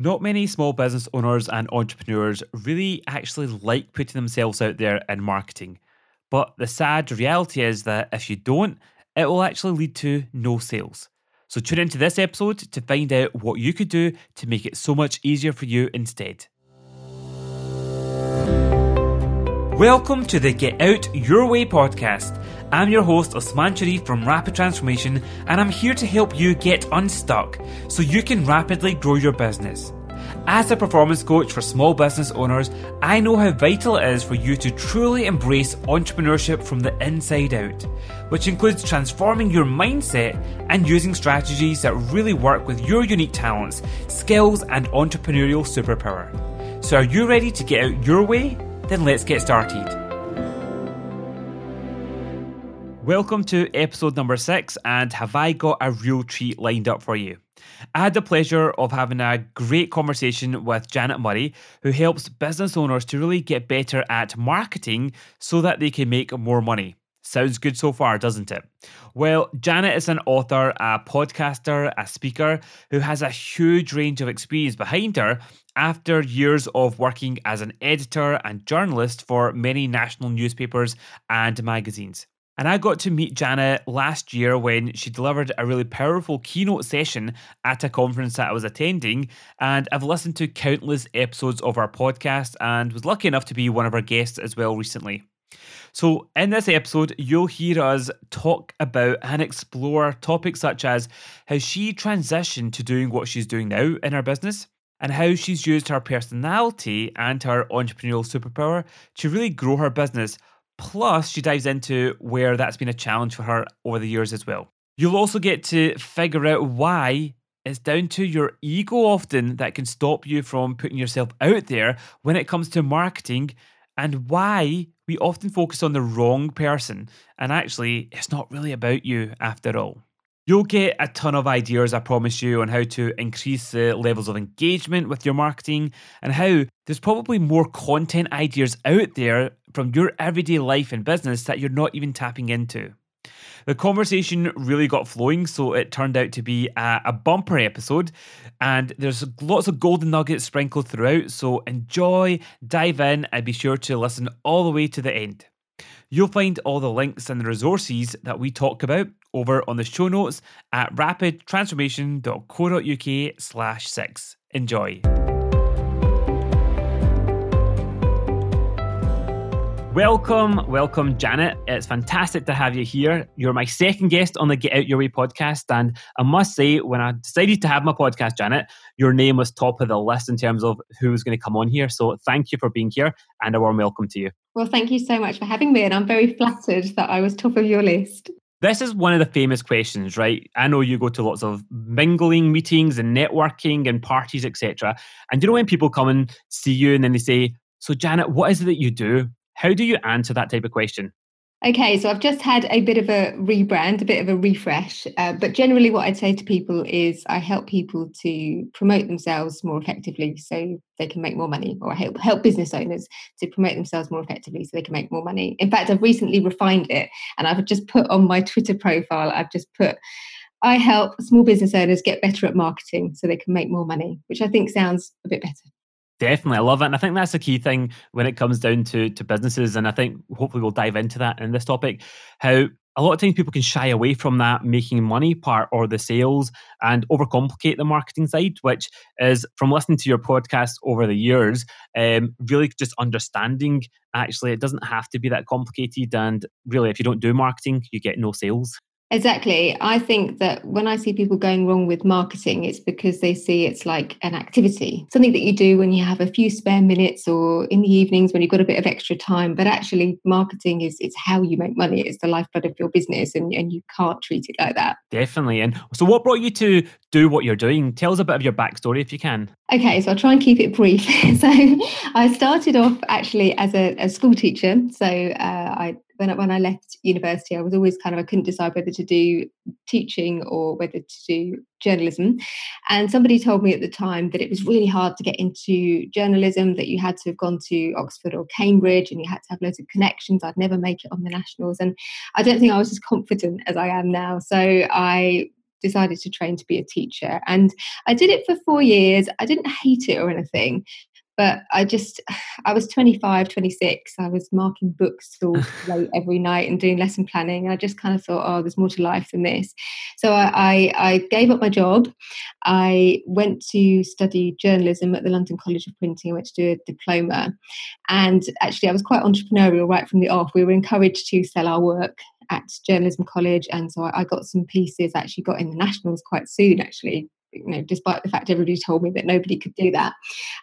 Not many small business owners and entrepreneurs really actually like putting themselves out there in marketing. But the sad reality is that if you don't, it will actually lead to no sales. So tune into this episode to find out what you could do to make it so much easier for you instead. Welcome to the Get Out Your Way podcast. I'm your host Osman Sharif from Rapid Transformation, and I'm here to help you get unstuck so you can rapidly grow your business. As a performance coach for small business owners, I know how vital it is for you to truly embrace entrepreneurship from the inside out, which includes transforming your mindset and using strategies that really work with your unique talents, skills, and entrepreneurial superpower. So, are you ready to get out your way? Then let's get started. Welcome to episode number six, and have I got a real treat lined up for you? I had the pleasure of having a great conversation with Janet Murray, who helps business owners to really get better at marketing so that they can make more money. Sounds good so far, doesn't it? Well, Janet is an author, a podcaster, a speaker who has a huge range of experience behind her after years of working as an editor and journalist for many national newspapers and magazines. And I got to meet Janet last year when she delivered a really powerful keynote session at a conference that I was attending. And I've listened to countless episodes of our podcast and was lucky enough to be one of our guests as well recently. So, in this episode, you'll hear us talk about and explore topics such as how she transitioned to doing what she's doing now in her business, and how she's used her personality and her entrepreneurial superpower to really grow her business Plus, she dives into where that's been a challenge for her over the years as well. You'll also get to figure out why it's down to your ego often that can stop you from putting yourself out there when it comes to marketing and why we often focus on the wrong person. And actually, it's not really about you after all. You'll get a ton of ideas, I promise you, on how to increase the levels of engagement with your marketing and how there's probably more content ideas out there from your everyday life and business that you're not even tapping into. The conversation really got flowing, so it turned out to be a, a, bumper episode. And there's lots of golden nuggets sprinkled throughout, so enjoy, dive in, and be sure to listen all the way to the end. You'll find all the links and the resources that we talk about over on the show notes at rapidtransformation.co.uk slash six. Enjoy. Welcome, welcome, Janet. It's fantastic to have you here. You're my second guest on the Get Out Your Way podcast. And I must say, when I decided to have my podcast, Janet, your name was top of the list in terms of who was going to come on here. So thank you for being here and a warm welcome to you. Well, thank you so much for having me. And I'm very flattered that I was top of your list. This is one of the famous questions, right? I know you go to lots of mingling meetings and networking and parties, etc. And you know when people come and see you and then they say, "So Janet, what is it that you do?" How do you answer that type of question? Okay, so I've just had a bit of a rebrand, a bit of a refresh. Uh, but generally, what I'd say to people is I help people to promote themselves more effectively so they can make more money, or I help, help business owners to promote themselves more effectively so they can make more money. In fact, I've recently refined it and I've just put on my Twitter profile, I've just put, I help small business owners get better at marketing so they can make more money, which I think sounds a bit better. Definitely, I love it, and I think that's the key thing when it comes down to to businesses. And I think hopefully we'll dive into that in this topic. How a lot of times people can shy away from that making money part or the sales and overcomplicate the marketing side, which is from listening to your podcast over the years, um, really just understanding actually it doesn't have to be that complicated. And really, if you don't do marketing, you get no sales. Exactly. I think that when I see people going wrong with marketing, it's because they see it's like an activity, something that you do when you have a few spare minutes or in the evenings when you've got a bit of extra time. But actually, marketing is it's how you make money. It's the lifeblood of your business, and, and you can't treat it like that. Definitely. And so, what brought you to do what you're doing? Tell us a bit of your backstory if you can. Okay, so I'll try and keep it brief. so, I started off actually as a, a school teacher. So, uh, I when I, when I left university, I was always kind of I couldn't decide whether to do teaching or whether to do journalism. And somebody told me at the time that it was really hard to get into journalism, that you had to have gone to Oxford or Cambridge and you had to have loads of connections. I'd never make it on the nationals, and I don't think I was as confident as I am now. So I decided to train to be a teacher. And I did it for four years. I didn't hate it or anything, but I just, I was 25, 26. I was marking books till late every night and doing lesson planning. I just kind of thought, oh, there's more to life than this. So I, I, I gave up my job. I went to study journalism at the London College of Printing. I went to do a diploma. And actually, I was quite entrepreneurial right from the off. We were encouraged to sell our work at journalism college and so I, got some pieces actually got in the nationals quite soon actually you know, despite the fact everybody told me that nobody could do that.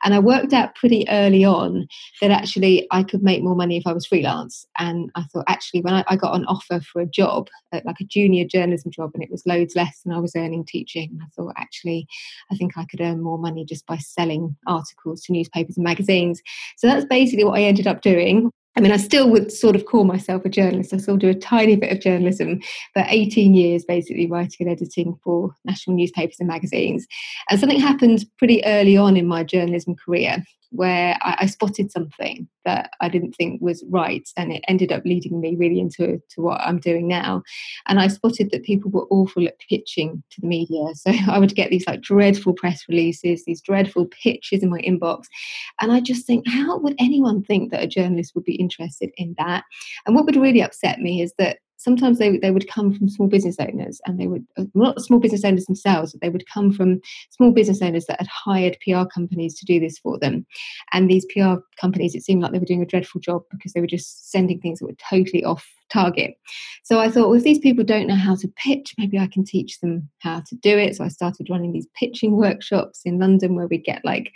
And I worked out pretty early on that actually I could make more money if I was freelance. And I thought, actually, when I, I got an offer for a job, uh, like a junior journalism job, and it was loads less than I was earning teaching, I thought, actually, I think I could earn more money just by selling articles to newspapers and magazines. So that's basically what I ended up doing. I mean, I still would sort of call myself a journalist. I still do a tiny bit of journalism, but 18 years basically writing and editing for national newspapers and magazines. And something happened pretty early on in my journalism career where I, I, spotted something that I didn't think was right, and it ended up leading me really into to what I'm doing now. And I spotted that people were awful at pitching to the media, so I would get these like dreadful press releases, these dreadful pitches in my inbox, and I just think, how would anyone think that a journalist would be interested in that? And what would really upset me is that sometimes they, they would come from small business owners and they would uh, not small business owners themselves but they would come from small business owners that had hired pr companies to do this for them. And these pr companies it seemed like they were doing a dreadful job because they were just sending things that were totally off target. So i thought well if these people don't know how to pitch maybe i can teach them how to do it. So i started running these pitching workshops in london where we get like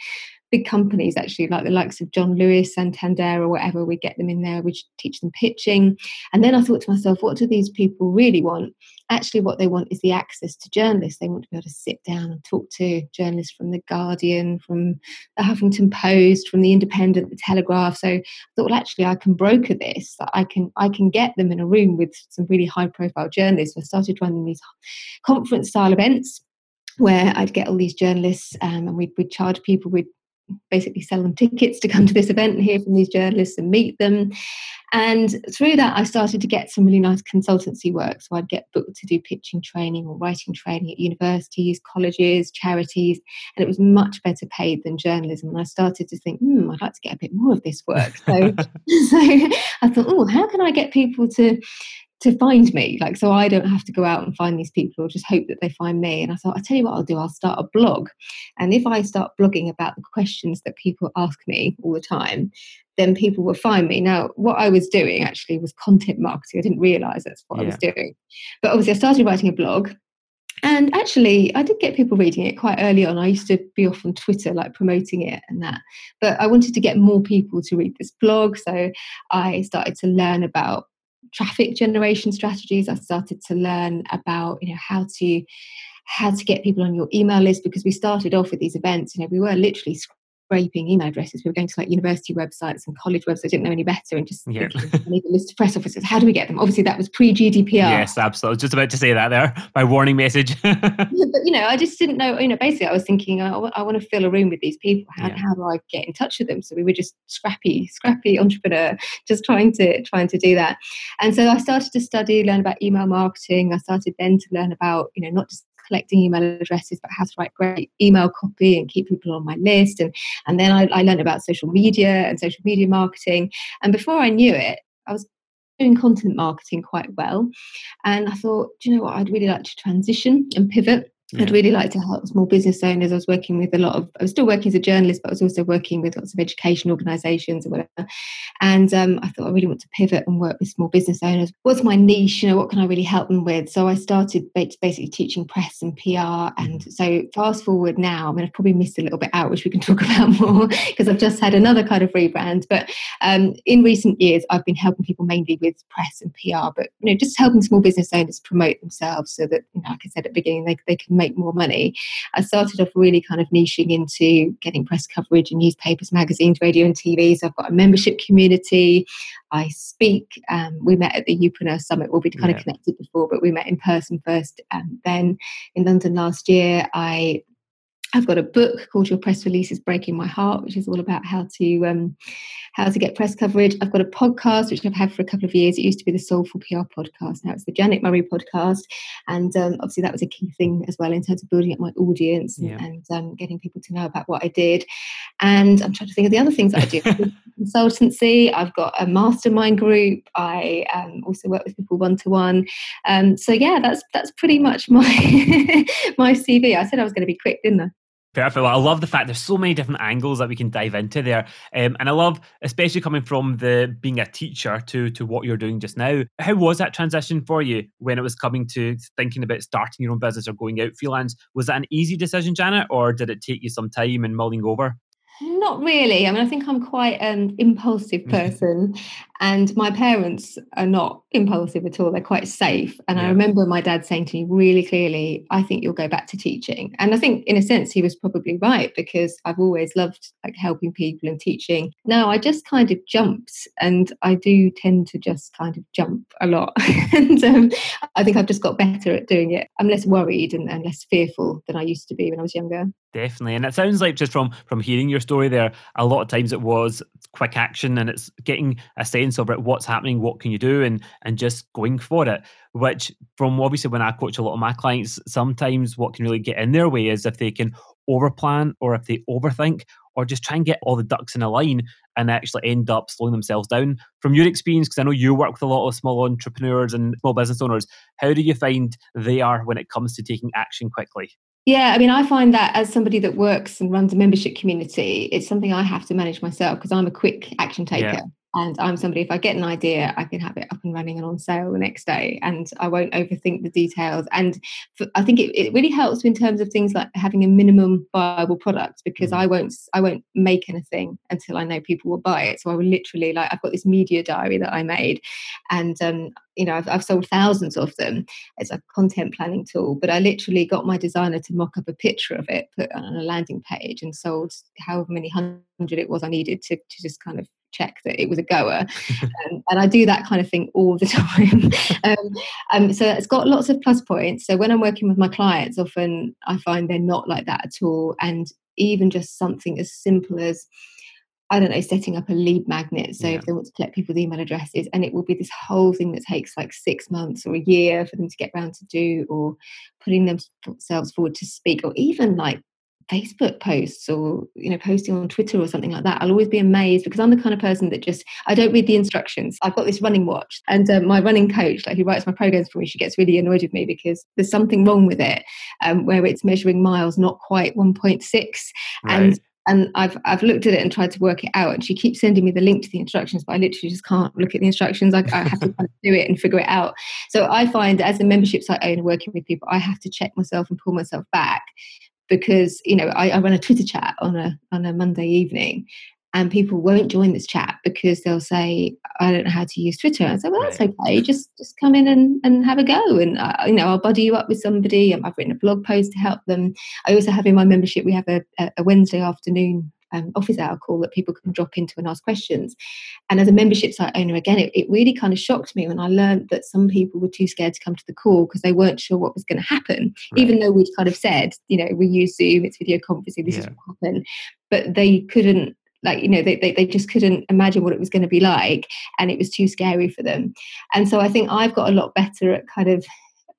big companies actually like the likes of John Lewis, and Santander or whatever, we get them in there, we teach them pitching. And then I thought to myself, what do these people really want? Actually, what they want is the access to journalists. They want to be able to sit down and talk to journalists from The Guardian, from the Huffington Post, from The Independent, The Telegraph. So I thought, well, actually, I can broker this. I can I can get them in a room with some really high profile journalists. so I started running these conference style events where I'd get all these journalists um, and we'd, we'd charge people, we'd basically sell them tickets to come to this event and hear from these journalists and meet them. And through that, I started to get some really nice consultancy work. So I'd get booked to do pitching training or writing training at universities, colleges, charities, and it was much better paid than journalism. And I started to think, hmm, I'd like to get a bit more of this work. So, so I thought, oh, how can I get people to to find me like so i don't have to go out and find these people or just hope that they find me and i thought i tell you what i'll do i'll start a blog and if i start blogging about the questions that people ask me all the time then people will find me now what i was doing actually was content marketing i didn't realize that's what yeah. i was doing but obviously i started writing a blog and actually, I did get people reading it quite early on. I used to be off on Twitter, like promoting it and that. But I wanted to get more people to read this blog. So I started to learn about traffic generation strategies. I started to learn about you know how to how to get people on your email list because we started off with these events. You know, we were literally scraping email addresses. We were going to like university websites and college websites, didn't know any better, and just yeah. need a list of press officers. How do we get them? Obviously, that was pre GDPR. Yes, absolutely. I was just about to say that there. My warning message. but you know, I just didn't know. You know, basically, I was thinking, I, I want to fill a room with these people. How, yeah. how do I get in touch with them? So we were just scrappy, scrappy entrepreneur, just trying to trying to do that. And so I started to study, learn about email marketing. I started then to learn about you know not just collecting email addresses, but how to write great email copy and keep people on my list. And, and then I, I learned about social media and social media marketing. And before I knew it, I was doing content marketing quite well. And I thought, do you know what? I'd really like to transition and pivot yeah. I'd really like to help small business owners. I was working with a lot of, I was still working as a journalist, but I was also working with lots of education organisations or whatever. And um, I thought I really want to pivot and work with small business owners. What's my niche? You know, what can I really help them with? So I started basically teaching press and PR. And mm-hmm. so fast forward now, I mean, I've probably missed a little bit out, which we can talk about more because I've just had another kind of rebrand. But um, in recent years, I've been helping people mainly with press and PR, but you know, just helping small business owners promote themselves so that, you know, like I said at the beginning, they, they can make more money, I started off really kind of niching into getting press coverage in newspapers, magazines, radio, and TV. So I've got a membership community. I speak. Um, we met at the Youpreneur Summit. Well, we'd kind yeah. of connected before, but we met in person first. Um, then in London last year, I I've got a book called Your Press Release is Breaking My Heart, which is all about how to um, how to get press coverage. I've got a podcast which I've had for a couple of years. It used to be the Soulful PR podcast. Now it's the Janet Murray podcast, and um, obviously that was a key thing as well in terms of building up my audience and, yeah. and um, getting people to know about what I did. And I'm trying to think of the other things I do. Consultancy. I've got a mastermind group. I um, also work with people one to one. So yeah, that's that's pretty much my my CV. I said I was going to be quick, didn't I? Perfect. Well, I love the fact there's so many different angles that we can dive into there, um, and I love, especially coming from the being a teacher to to what you're doing just now. How was that transition for you when it was coming to thinking about starting your own business or going out freelance? Was that an easy decision, Janet, or did it take you some time and mulling over? Not really. I mean, I think I'm quite an impulsive person, and my parents are not impulsive at all. They're quite safe. And yeah. I remember my dad saying to me really clearly, I think you'll go back to teaching. And I think, in a sense, he was probably right because I've always loved like helping people and teaching. No, I just kind of jumped, and I do tend to just kind of jump a lot. and um, I think I've just got better at doing it. I'm less worried and, and less fearful than I used to be when I was younger. Definitely. And it sounds like just from from hearing your story there, a lot of times it was quick action and it's getting a sense of it, what's happening, what can you do, and and just going for it. Which from obviously when I coach a lot of my clients, sometimes what can really get in their way is if they can overplan or if they overthink or just try and get all the ducks in a line and actually end up slowing themselves down. From your experience, because I know you work with a lot of small entrepreneurs and small business owners, how do you find they are when it comes to taking action quickly? Yeah, I mean, I find that as somebody that works and runs a membership community, it's something I have to manage myself because I'm a quick action taker. Yeah. And I'm somebody, if I get an idea, I can have it up and running and on sale the next day, and I won't overthink the details. And for, I think it, it really helps in terms of things like having a minimum viable product because mm-hmm. I won't I won't make anything until I know people will buy it. So I will literally like I've got this media diary that I made, and um, you know I've, I've sold thousands of them as a content planning tool. But I literally got my designer to mock up a picture of it, put on a landing page, and sold however many hundred it was I needed to to just kind of check that it was a goer. um, and I do that kind of thing all the time. um, um, so it's got lots of plus points. So when I'm working with my clients, often I find they're not like that at all. And even just something as simple as, I don't know, setting up a lead magnet. So yeah. if they want to collect people's email addresses, and it will be this whole thing that takes like six months or a year for them to get around to do, or putting themselves forward to speak, or even like Facebook posts or you know posting on Twitter or something like that, I'll always be amazed because I'm the kind of person that just I don't read the instructions. I've got this running watch, and uh, my running coach, like who writes my programs for me, she gets really annoyed with me because there's something wrong with it, um, where it's measuring miles not quite 1.6, right. and and I've I've looked at it and tried to work it out, and she keeps sending me the link to the instructions, but I literally just can't look at the instructions. I, I have to do it and figure it out. So I find as a membership site owner working with people, I have to check myself and pull myself back because you know I, I run a Twitter chat on a on a Monday evening, and people won't join this chat because they'll say I don't know how to use Twitter. I say, well, that's okay. Just just come in and, and have a go, and uh, you know I'll buddy you up with somebody. I've written a blog post to help them. I also have in my membership we have a, a Wednesday afternoon um, office hour call that people can drop into and ask questions. And as a membership site owner, again, it, it really kind of shocked me when I learned that some people were too scared to come to the call because they weren't sure what was going to happen, right. even though we'd kind of said, you know, we use Zoom, it's video conferencing, this yeah. is what happened. But they couldn't like you know they, they, they just couldn't imagine what it was going to be like and it was too scary for them and so i think i've got a lot better at kind of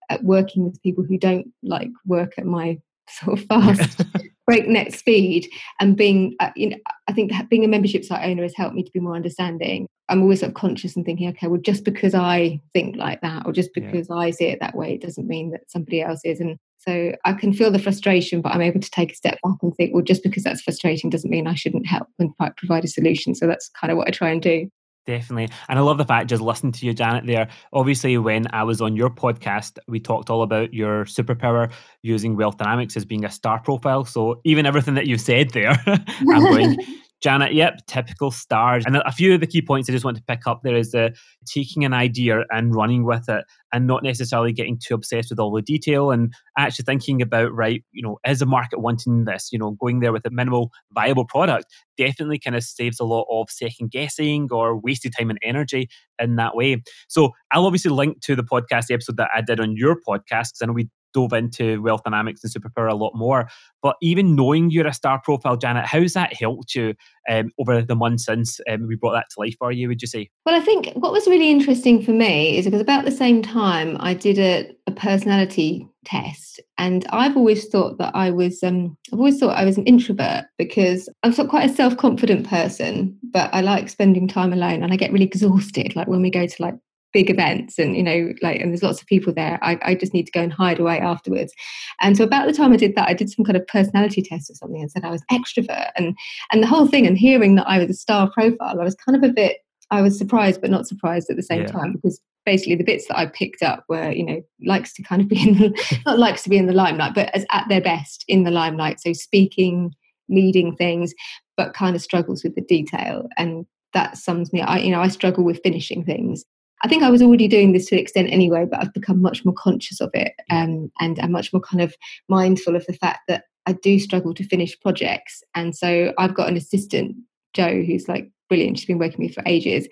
at working with people who don't like work at my sort of fast breakneck speed and being uh, you know i think being a membership site owner has helped me to be more understanding. I'm always sort of conscious and thinking okay well just because i think like that or just because yeah. i see it that way it doesn't mean that somebody else is. And so i can feel the frustration but i'm able to take a step back and think well just because that's frustrating doesn't mean i shouldn't help and provide a solution. So that's kind of what i try and do Definitely. And I love the fact, just listening to you, Janet, there. Obviously, when I was on your podcast, we talked all about your superpower using Wealth Dynamics as being a star profile. So even everything that you said there, I'm going, Janet, yep, typical stars. And a few of the key points I just want to pick up there is uh, taking an idea and running with it and not necessarily getting too obsessed with all the detail and actually thinking about, right, you know, is the market wanting this? You know, going there with a minimal viable product definitely kind of saves a lot of second guessing or wasted time and energy in that way. So I'll obviously link to the podcast episode that I did on your podcast because I know we dove into wealth dynamics and superpower a lot more. But even knowing you're a star profile, Janet, how's that helped you um, over the months since um, we brought that to life for you, would you say? Well, I think what was really interesting for me is because about the same time I did a, a personality test and I've always thought that I was um, I've always thought I was an introvert because I'm sort of quite a self-confident person, but I like spending time alone and I get really exhausted like when we go to like big events and you know like and there's lots of people there I, I just need to go and hide away afterwards. And so about the time i did that i did some kind of personality test or something and said i was extrovert and and the whole thing and hearing that i was a star profile i was kind of a bit i was surprised but not surprised at the same yeah. time because basically the bits that i picked up were you know likes to kind of be in the, not likes to be in the limelight but as at their best in the limelight. So speaking leading things but kind of struggles with the detail and that sums me i you know i struggle with finishing things I think I was already doing this to an extent anyway, but I've become much more conscious of it um, and I'm much more kind of mindful of the fact that I do struggle to finish projects. And so I've got an assistant, Joe, who's like brilliant. She's been working with me for ages,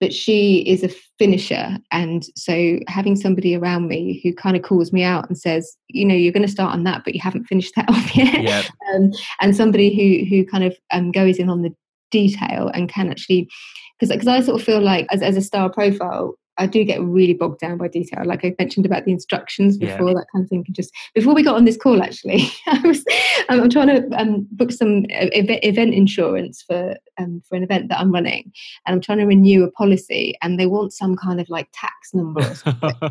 but she is a finisher. And so having somebody around me who kind of calls me out and says, you know, you're going to start on that, but you haven't finished that off yet. Yep. Um, and somebody who who kind of um, goes in on the detail and can actually because I sort of feel like as, as a star profile I do get really bogged down by detail. Like I mentioned about the instructions before, yeah. that kind of thing. just before we got on this call, actually, I was I'm trying to um, book some event insurance for um, for an event that I'm running, and I'm trying to renew a policy, and they want some kind of like tax number,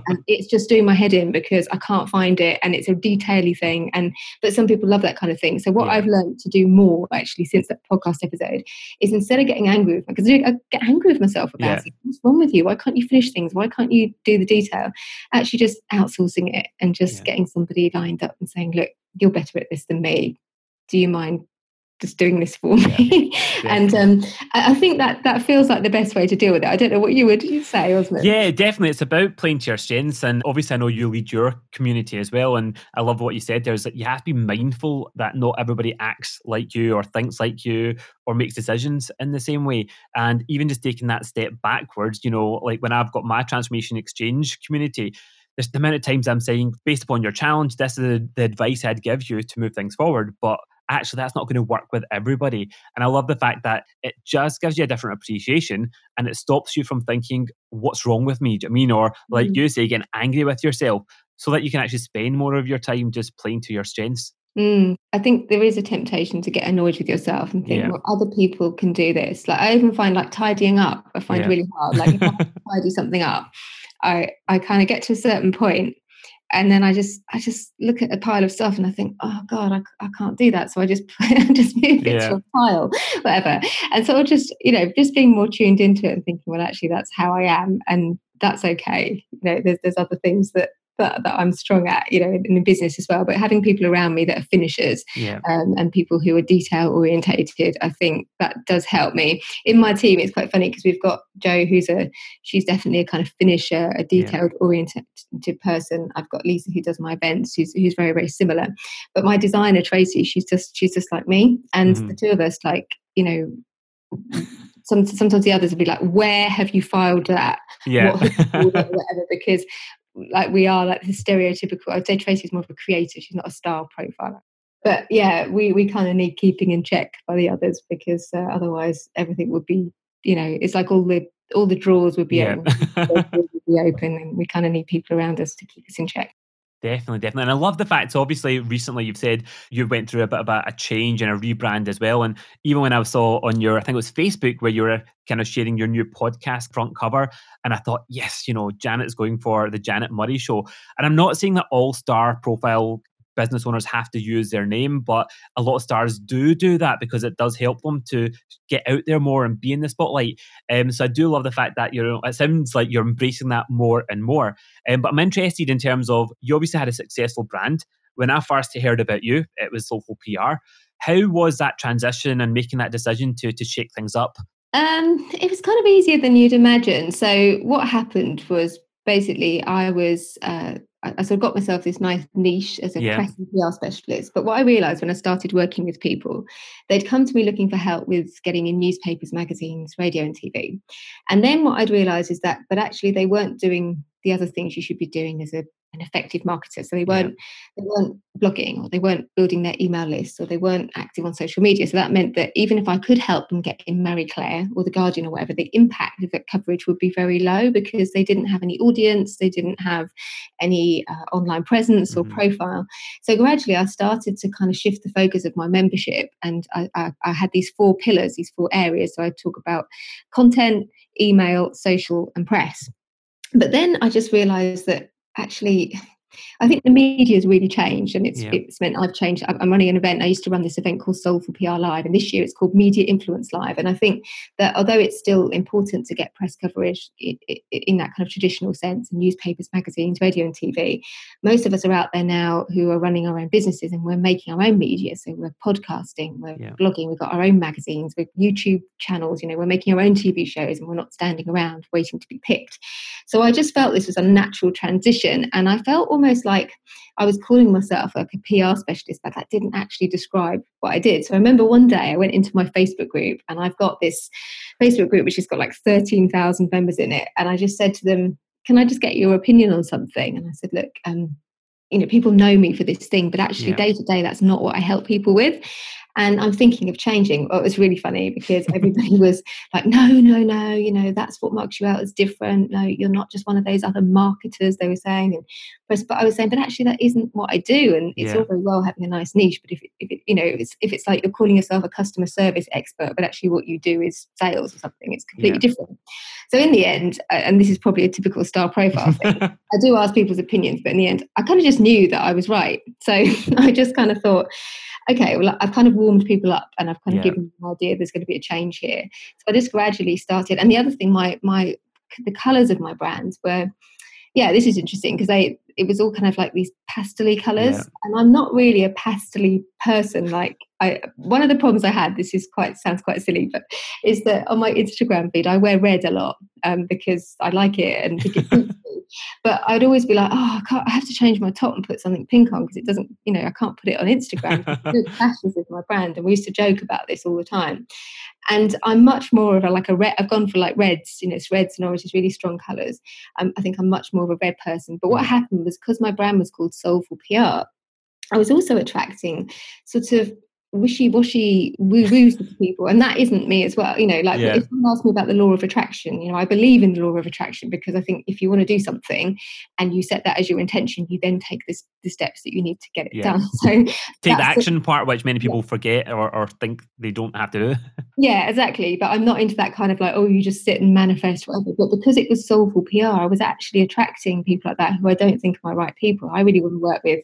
and it's just doing my head in because I can't find it, and it's a detaily thing, and but some people love that kind of thing. So what yeah. I've learned to do more actually since that podcast episode is instead of getting angry with because I get angry with myself about yeah. it. What's wrong with you? Why can't you finish things? Why can't you do the detail? Actually, just outsourcing it and just yeah. getting somebody lined up and saying, look, you're better at this than me. Do you mind just doing this for me. Yeah, and um, I think that that feels like the best way to deal with it. I don't know what you would say, wasn't it? Yeah, definitely. It's about playing to your strengths. And obviously, I know you lead your community as well. And I love what you said there is that you have to be mindful that not everybody acts like you or thinks like you or makes decisions in the same way. And even just taking that step backwards, you know, like when I've got my transformation exchange community, there's the amount of times I'm saying, based upon your challenge, this is the, the advice I'd give you to move things forward. But actually that's not going to work with everybody. And I love the fact that it just gives you a different appreciation and it stops you from thinking, what's wrong with me? Do you I mean? Or like mm. you say, getting angry with yourself so that you can actually spend more of your time just playing to your strengths. Mm, I think there is a temptation to get annoyed with yourself and think, yeah. well, other people can do this. Like I even find like tidying up, I find yeah. really hard. Like if I tidy something up, I I kind of get to a certain point and then I just I just look at a pile of stuff and I think, oh God, I, I can't do that. So I just just move it yeah. to a pile, whatever. And so I just you know just being more tuned into it and thinking, well, actually, that's how I am, and that's okay. You know, there's there's other things that that, that I'm strong at, you know, in, in business as well. But having people around me that are finishers yeah. um, and people who are detail orientated, I think that does help me. In my team, it's quite funny because we've got Joe, who's a she's definitely a kind of finisher, a detailed yeah. oriented person. I've got Lisa, who does my events, who's who's very very similar. But my designer Tracy, she's just she's just like me, and mm-hmm. the two of us, like you know. Sometimes the others would be like, "Where have you filed that? Yeah, whatever." Because like we are like the stereotypical i'd say tracy's more of a creator she's not a style profiler. But yeah we we kind of need keeping in check by the others because uh, otherwise everything would be you know it's like all the all the drawers would be, yeah. open, would be open and we kind of need people around us to keep us in check Definitely, definitely. And I love the fact, obviously, recently you've said you went through a bit of a, a, change and a rebrand as well. And even when I saw on your, I think it was Facebook, where you were kind of sharing your new podcast front cover, and I thought, yes, you know, Janet's going for the Janet Murray show. And I'm not saying that all star profile business owners have to use their name, but a lot of stars do do that because it does help them to get out there more and be in the spotlight. Um, so I do love the fact that you know it sounds like you're embracing that more and more. Um, but I'm interested in terms of you obviously had a successful brand. When I first heard about you, it was Soulful PR. How was that transition and making that decision to to shake things up? Um, it was kind of easier than you'd imagine. So what happened was basically I was uh, I, sort of got myself this nice niche as a yeah. press and PR specialist. But what I realized when I started working with people, they'd come to me looking for help with getting in newspapers, magazines, radio, and TV. And then what I'd realized is that, but actually, they weren't doing the other things you should be doing as a an effective marketer. So they weren't yeah. they weren't blogging or they weren't building their email list or they weren't active on social media. So that meant that even if I could help them get in Marie Claire or the Guardian or whatever, the impact of that coverage would be very low because they didn't have any audience, they didn't have any uh, online presence mm-hmm. or profile. So gradually, I started to kind of shift the focus of my membership, and I, I, I had these four pillars, these four areas. So I talk about content, email, social, and press. But then I just realized that actually I think the media has really changed, and it's yeah. it's meant I've changed. I'm running an event. I used to run this event called Soulful PR Live, and this year it's called Media Influence Live. And I think that although it's still important to get press coverage in that kind of traditional sense, in newspapers, magazines, radio, and TV, most of us are out there now who are running our own businesses, and we're making our own media. So we're podcasting, we're yeah. blogging, we've got our own magazines, we've YouTube channels. You know, we're making our own TV shows, and we're not standing around waiting to be picked. So I just felt this was a natural transition, and I felt almost like I was calling myself like a PR specialist, but that didn't actually describe what I did. So I remember one day I went into my Facebook group and I've got this Facebook group which has got like 13,000 members in it. And I just said to them, Can I just get your opinion on something? And I said, Look, um, you know, people know me for this thing, but actually, day to day, that's not what I help people with. And I'm thinking of changing. Well, it was really funny because everybody was like, no, no, no, you know, that's what marks you out as different. No, you're not just one of those other marketers, they were saying. And but I was saying, but actually, that isn't what I do. And it's yeah. all very well having a nice niche, but if, it, if it, you know, if it's, if it's like you're calling yourself a customer service expert, but actually what you do is sales or something, it's completely yeah. different. So in the end, and this is probably a typical star profile thing, I do ask people's opinions, but in the end, I kind of just knew that I was right. So I just kind of thought, okay, well, I've kind of warmed people up and I've kind of yeah. given them an idea there's going to be a change here. So I just gradually started. And the other thing, my my the colours of my brands were, yeah, this is interesting because they it was all kind of like these pastely colors yeah. and i'm not really a pastely person like i one of the problems i had this is quite sounds quite silly but is that on my instagram feed i wear red a lot um, because i like it and think it but i'd always be like oh I, I, have to change my top and put something pink on because it doesn't you know i can't put it on instagram it clashes with my brand and we used to joke about this all the time and I'm much more of a like a red. I've gone for like reds, you know, it's reds and oranges, really strong colors. Um, I think I'm much more of a red person. But what mm. happened was because my brand was called Soulful PR, I was also attracting sort of wishy-washy woo-woo to people and that isn't me as well you know like yeah. if someone asks me about the law of attraction you know i believe in the law of attraction because i think if you want to do something and you set that as your intention you then take this the steps that you need to get it yeah. done so take the action the, part which many people yeah. forget or, or think they don't have to do yeah exactly but i'm not into that kind of like oh you just sit and manifest whatever but because it was soulful pr i was actually attracting people like that who i don't think are my right people i really want to work with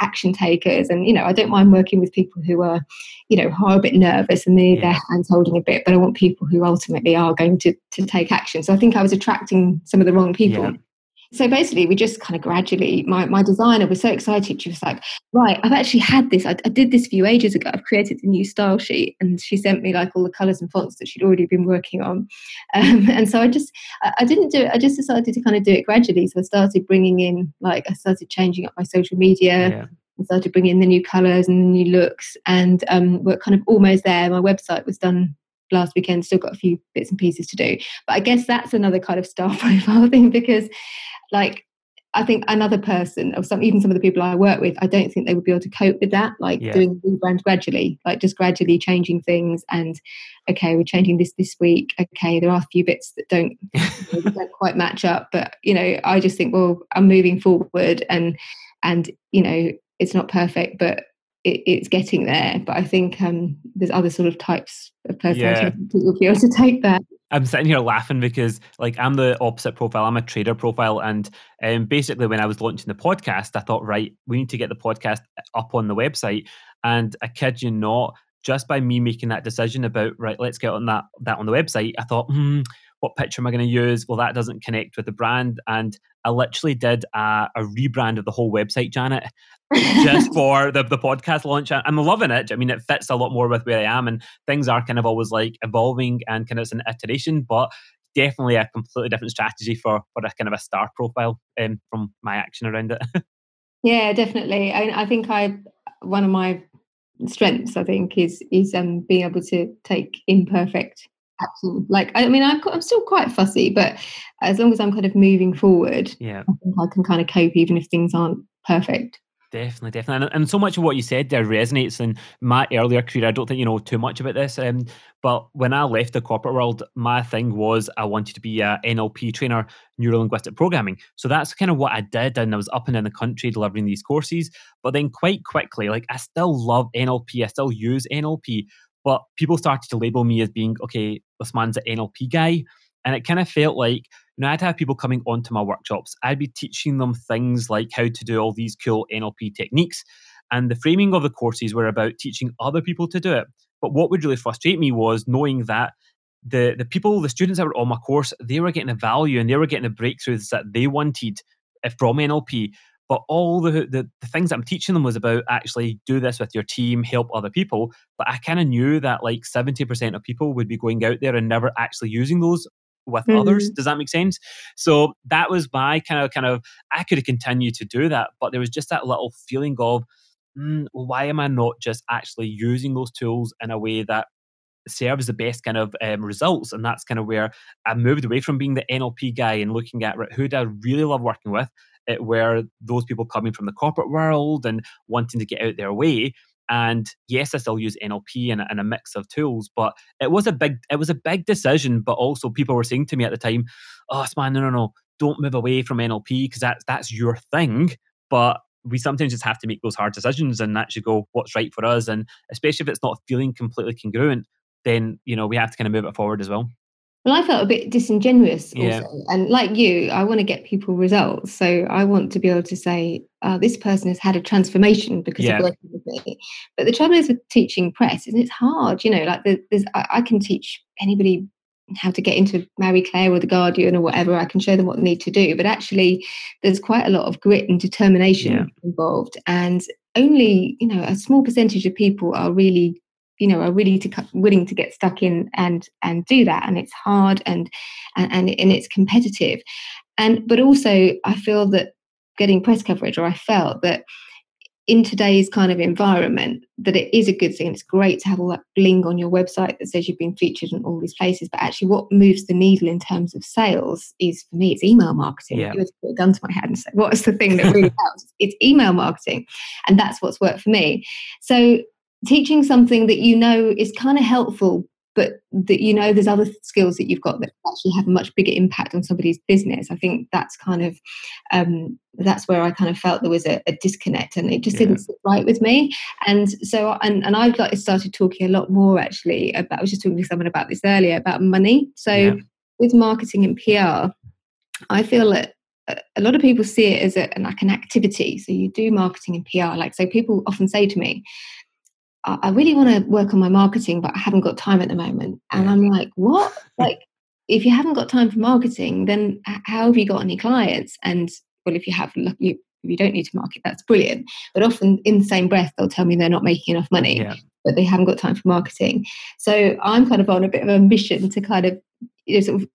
action takers and you know i don't mind working with people who are you know are a bit nervous and need yeah. their hands holding a bit but i want people who ultimately are going to to take action so i think i was attracting some of the wrong people yeah. So basically, we just kind of gradually, my, my designer was so excited. She was like, Right, I've actually had this. I, I did this a few ages ago. I've created a new style sheet. And she sent me like all the colors and fonts that she'd already been working on. Um, and so I just, I, I didn't do it. I just decided to kind of do it gradually. So I started bringing in, like, I started changing up my social media. Yeah. I started bringing in the new colors and the new looks. And um, we're kind of almost there. My website was done last weekend still got a few bits and pieces to do but i guess that's another kind of star profile thing because like I think another person or some even some of the people I work with, I don't think they would be able to cope with that. Like yeah. doing rebrand gradually, like just gradually changing things. And okay, we're changing this this week. Okay, there are a few bits that don't you know, don't quite match up, but you know, I just think, well, I'm moving forward, and and you know, it's not perfect, but it, it's getting there. But I think um, there's other sort of types of personality yeah. that will be able to take that. I'm sitting here laughing because, like, I'm the opposite profile. I'm a trader profile, and um, basically, when I was launching the podcast, I thought, right, we need to get the podcast up on the website. And I kid you not, just by me making that decision about right, let's get on that that on the website, I thought, hmm, what picture am I going to use? Well, that doesn't connect with the brand, and I literally did a, a rebrand of the whole website, Janet, just for the, the podcast launch. I'm loving it. I mean, it fits a lot more with where I am, and things are kind of always like evolving and kind of it's an iteration, but definitely a completely different strategy for, for a kind of a star profile um, from my action around it. yeah, definitely. I, I think I one of my strengths, I think, is is um, being able to take imperfect. Like, I mean, I'm, I'm still quite fussy, but as long as I'm kind of moving forward, yeah, I think I can kind of cope even if things aren't perfect. Definitely, definitely, and, and so much of what you said there resonates in my earlier career. I don't think you know too much about this, um, but when I left the corporate world, my thing was I wanted to be a NLP trainer, neuro linguistic programming. So that's kind of what I did, and I was up and in the country delivering these courses. But then quite quickly, like I still love NLP, I still use NLP, but people started to label me as being okay, this man's an NLP guy, and it kind of felt like you I'd have people coming onto my workshops. I'd be teaching them things like how to do all these cool NLP techniques. And the framing of the courses were about teaching other people to do it. But what would really frustrate me was knowing that the the people, the students that were on my course, they were getting the value and they were getting the breakthroughs that they wanted eh, from NLP. But all the, the, the things I'm teaching them was about actually do this with your team, help other people. But I kind of knew that like 70% of people would be going out there and never actually using those with mm-hmm. others. Does that make sense? So that was my kind of kind of I could have continued to do that, but there was just that little feeling of mm, why am I not just actually using those tools in a way that serves the best kind of um, results? And that's kind of where I moved away from being the NLP guy and looking at who do I really love working with. It were those people coming from the corporate world and wanting to get out their way and yes, I still use NLP and, and, a mix of tools, but it was a big it was a big decision. But also, people were saying to me at the time, "Oh, man, no, no, no, don't move away from NLP because that's that's your thing." But we sometimes just have to make those hard decisions and actually go, "What's right for us?" And especially if it's not feeling completely congruent, then you know we have to kind of move it forward as well. Well, I felt a bit disingenuous yeah. also. And like you, I want to get people results. So I want to be able to say, oh, this person has had a transformation because yeah. of working with me. But the trouble is with teaching press and it's hard, you know, like there's, I, I can teach anybody how to get into Marie Claire or The Guardian or whatever. I can show them what they need to do. But actually, there's quite a lot of grit and determination yeah. involved. And only, you know, a small percentage of people are really you know are really to willing to get stuck in and and do that and it's hard and and and it's competitive. And but also i feel that getting press coverage or i felt that in today's kind of environment that it is a good thing it's great to have all that bling on your website that says you've been featured in all these places but actually what moves the needle in terms of sales is for me it's email marketing. Yeah. you would put a gun to my head and say what is the thing that really helps? It's email marketing and that's what's worked for me. So teaching something that you know is kind of helpful but that you know there's other skills that you've got that actually have a much bigger impact on somebody's business i think that's kind of um, that's where i kind of felt there was a, a disconnect and it just yeah. didn't sit right with me and so and, and i've like started talking a lot more actually about i was just talking to someone about this earlier about money so yeah. with marketing and pr i feel that a lot of people see it as a, like an activity so you do marketing and pr like so people often say to me I really want to work on my marketing, but I haven't got time at the moment. And I'm like, what? like, if you haven't got time for marketing, then how have you got any clients? And well, if you have, look, you you don't need to market. That's brilliant. But often, in the same breath, they'll tell me they're not making enough money, yeah. but they haven't got time for marketing. So I'm kind of on a bit of a mission to kind of you know, sort of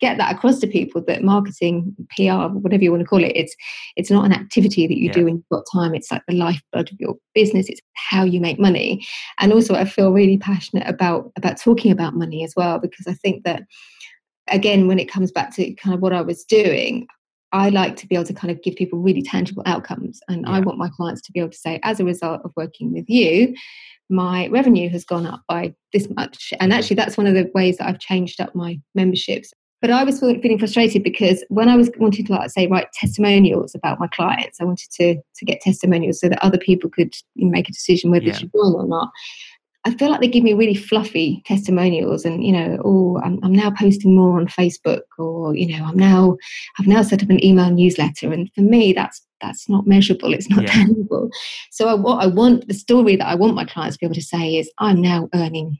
get that across to people that marketing, PR, whatever you want to call it, it's it's not an activity that you yeah. do when you've got time. It's like the lifeblood of your business. It's how you make money. And also I feel really passionate about about talking about money as well, because I think that again, when it comes back to kind of what I was doing, I like to be able to kind of give people really tangible outcomes. And yeah. I want my clients to be able to say, as a result of working with you, my revenue has gone up by this much. And mm-hmm. actually, that's one of the ways that I've changed up my memberships. But I was feeling frustrated because when I was wanting to, like, say, write testimonials about my clients, I wanted to to get testimonials so that other people could make a decision whether yeah. should join or not. I feel like they give me really fluffy testimonials, and you know, oh, I'm, I'm now posting more on Facebook, or you know, I'm now I've now set up an email newsletter, and for me, that's that's not measurable. It's not yeah. tangible. So I, what I want, the story that I want my clients to be able to say is, I'm now earning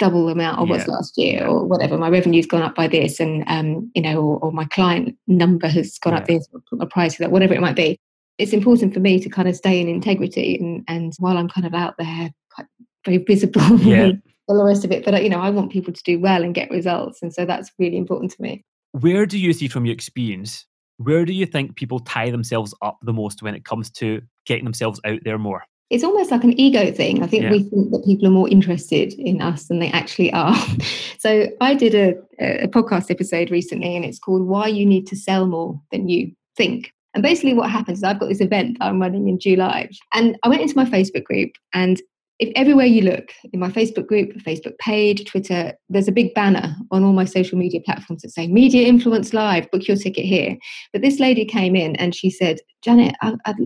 double the amount of yeah. was last year, or whatever. My revenue's gone up by this, and um, you know, or, or my client number has gone yeah. up this, or price of that, whatever it might be. It's important for me to kind of stay in integrity, and and while I'm kind of out there, very visible. Yeah. all the rest of it, but uh, you know, I want people to do well and get results, and so that's really important to me. Where do you see from your experience where do you think people tie themselves up the most when it comes to getting themselves out there more? it's almost like an ego thing. I think yeah. we think that people are more interested in us than they actually are. so I did a, a podcast episode recently and it's called Why You Need to Sell More Than You Think. And basically, what happens is I've got this event that I'm running in July, and I went into my Facebook group, and if everywhere you look in my Facebook group, Facebook page, Twitter, there's a big banner on all my social media platforms that say Media Influence Live, book your ticket here. But this lady came in and she said, Janet, I, have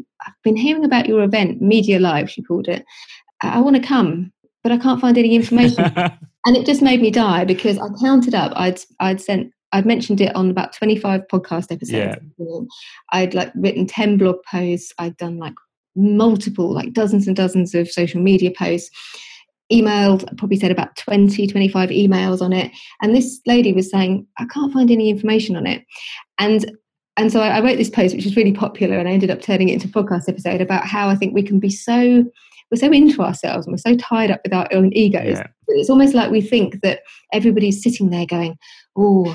been hearing about your event, Media Live, she called it. I, I want to come, but I can't find any information. and it just made me die because I counted up, I'd, I'd sent I've mentioned it on about 25 podcast episodes. Yeah. I'd like written 10 blog posts. I'd done like multiple, like dozens and dozens of social media posts, emailed, probably said about 20, 25 emails on it. And this lady was saying, I can't find any information on it. And and so I, I wrote this post, which was really popular, and I ended up turning it into a podcast episode about how I think we can be so we're so into ourselves and we're so tied up with our own egos. Yeah. It's almost like we think that everybody's sitting there going, "Oh,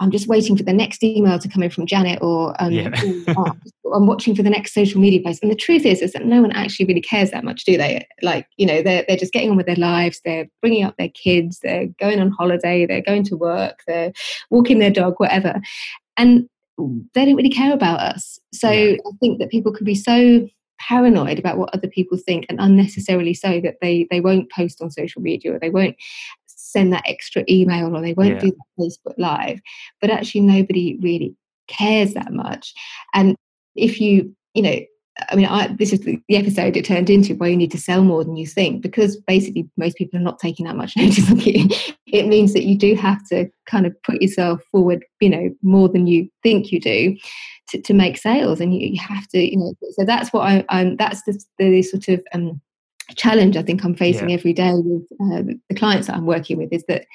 I'm just waiting for the next email to come in from Janet, or um, yeah. oh, I'm watching for the next social media post. And the truth is, is that no one actually really cares that much, do they? Like, you know, they're they're just getting on with their lives. They're bringing up their kids. They're going on holiday. They're going to work. They're walking their dog, whatever, and they don't really care about us. So yeah. I think that people can be so paranoid about what other people think and unnecessarily so that they they won't post on social media or they won't send that extra email or they won't yeah. do that Facebook Live. But actually, nobody really cares that much. And if you, you know, I mean, I, this is the, episode it turned into where you need to sell more than you think because basically most people are not taking that much notice of you. It means that you do have to kind of put yourself forward, you know, more than you think you do to, to make sales. And you, you have to, you know, so that's what I, I'm, that's the, the sort of um, challenge I think I'm facing yeah. every day with uh, the clients that I'm working with is that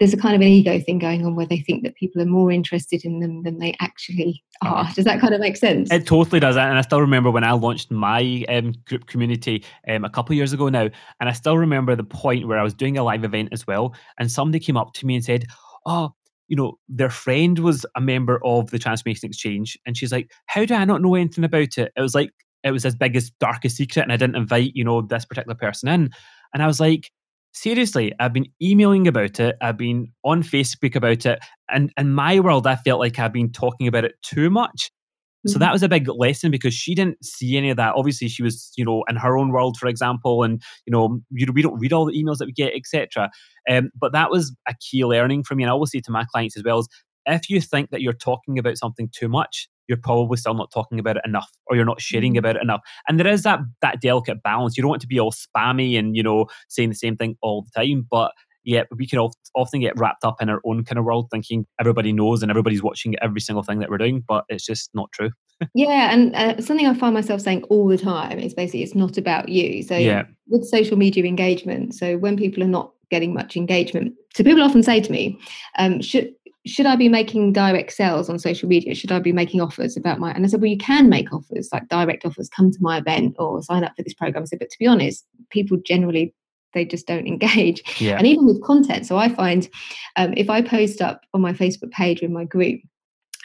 there's a kind of an ego thing going on where they think that people are more interested in them than they actually are. Does that kind of make sense? It totally does. And I still remember when I launched my um, group community um, a couple of years ago now, and I still remember the point where I was doing a live event as well, and somebody came up to me and said, "Oh." You know, their friend was a member of the Transformation Exchange, and she's like, "How do I not know anything about it?" It was like it was as big as darkest secret and I didn't invite, you know, this particular person in. And I was like, seriously, I've been emailing about it, I've been on Facebook about it, and in my world, I felt like I've been talking about it too much. So mm-hmm. that was a big lesson because she didn't see any of that. Obviously, she was, you know, in her own world, for example, and you know, we don't read all the emails that we get, etc. Um, but that was a key learning for me, and I always say to my clients as well: is if you think that you're talking about something too much, you're probably still not talking about it enough or you're not sharing mm-hmm. about it enough and there is that that delicate balance you don't want to be all spammy and you know saying the same thing all the time but yeah, we can often get wrapped up in our own kind of world, thinking everybody knows and everybody's watching every single thing that we're doing, but it's just not true. yeah, and uh, something I find myself saying all the time is basically it's not about you. So yeah. with social media engagement, so when people are not getting much engagement, so people often say to me, um, should should I be making direct sales on social media? Should I be making offers about my? And I said, well, you can make offers like direct offers. Come to my event or sign up for this program. I said, but to be honest, people generally they just don't engage. Yeah. And even with content, so I find um, if I post up on my Facebook page with my group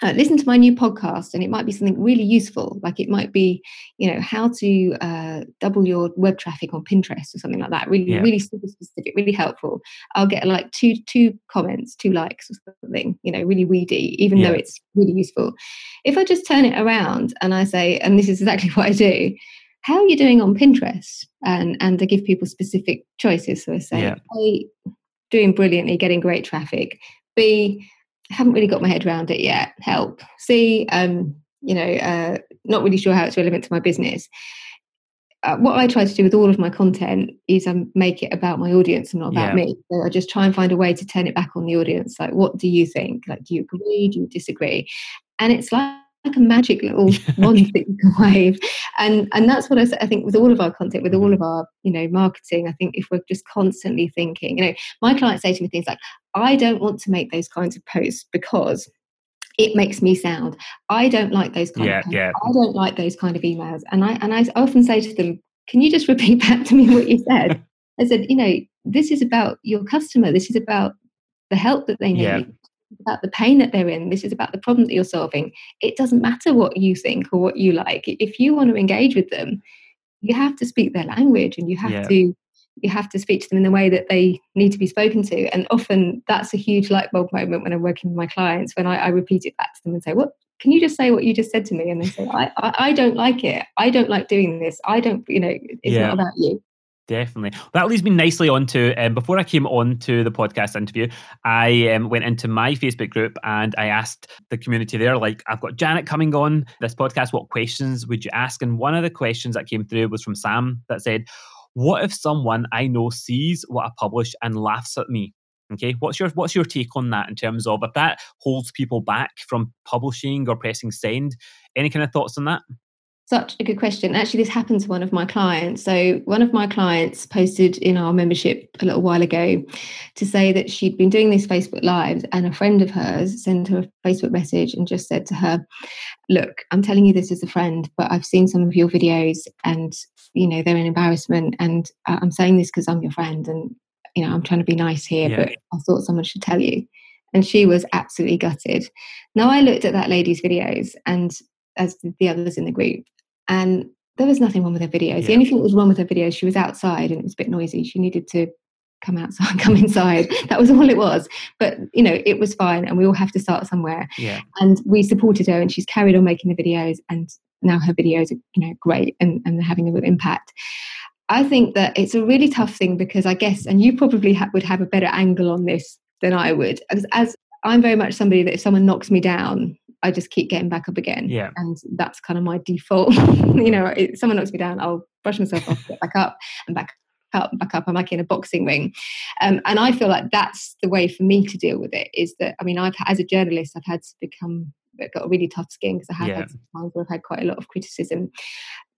uh, listen to my new podcast and it might be something really useful. Like it might be you know how to uh, double your web traffic on pinterest or something like that. Really yeah. really super specific really helpful. I'll get like two two comments two likes or something you know really weedy even yeah. though it's really useful. If i just turn it around and i say and this is exactly what i do how are you doing on pinterest? and and to give people specific choices. So i say yeah. hey doing brilliantly getting great traffic. B haven't really got my head around it yet. Help. See, um, you know, uh, not really sure how it's relevant to my business. Uh, what I try to do with all of my content is um, make it about my audience and not about yeah. me. So I just try and find a way to turn it back on the audience. Like, what do you think? Like, do you agree? Do you disagree? And it's like like a magic little wand that you can wave. And and that's what I, I think with all of our content, with all mm-hmm. of our you know marketing. I think if we're just constantly thinking, you know, my clients say to me things like, "I don't want to make those kinds of posts because." It makes me sound. I don't like those kind yeah, of. Yeah. I don't like those kind of emails, and I and I often say to them, "Can you just repeat back to me what you said?" I said, "You know, this is about your customer. This is about the help that they need. Yeah about the pain that they're in. This is about the problem that you're solving. It doesn't matter what you think or what you like. If you want to engage with them, you have to speak their language and you have Yeah. to you have to speak to them in the way that they need to be spoken to. And often that's a huge light bulb moment when I'm working with my clients when I, I repeat it back to them and say, What can you just say what you just said to me? And they say, I, I, I don't like it. I don't like doing this. I don't, you know, it's Yeah. not about you. Definitely. That leads me nicely on to um, before I came on to the podcast interview, I um, went into my Facebook group and I asked the community there, like, I've got Janet coming on this podcast. What questions would you ask? And one of the questions that came through was from Sam that said, What if someone I know sees what I publish and laughs at me? Okay, what's your what's your take on that in terms of if that holds people back from publishing or pressing send? Any kind of thoughts on that? Such a good question. Actually, this happened to one of my clients. So, one of my clients posted in our membership a little while ago to say that she'd been doing these Facebook Lives, and a friend of hers sent her a Facebook message and just said to her, Look, I'm telling you this as a friend, but I've seen some of your videos and, you know, they're an embarrassment. And uh, I'm saying this because I'm your friend and, you know, I'm trying to be nice here, Yeah. but I thought someone should tell you. And she was absolutely gutted. Now, I looked at that lady's videos and as the others in the group and there was nothing wrong with her videos. Yeah. The only thing that was wrong with her videos, she was outside and it was a bit noisy. She needed to come outside, come inside. That was all it was. But you know, it was fine, and we all have to start somewhere. Yeah. And we supported her, and she's carried on making the videos, and now her videos are you know great and, and they're having a real impact. I think that it's a really tough thing because I guess, and you probably ha- would have a better angle on this than I would, as, as I'm very much somebody that if someone knocks me down, I just keep getting back up again. Yeah. And that's kind of my default. you know, if someone knocks me down, I'll brush myself off, get back up and back up and back up. I'm like in a boxing ring. Um, and I feel like that's the way for me to deal with it is that, I mean, I've, as a journalist, I've had to become, got a really tough skin because I have Yeah. had some times where I've had quite a lot of criticism.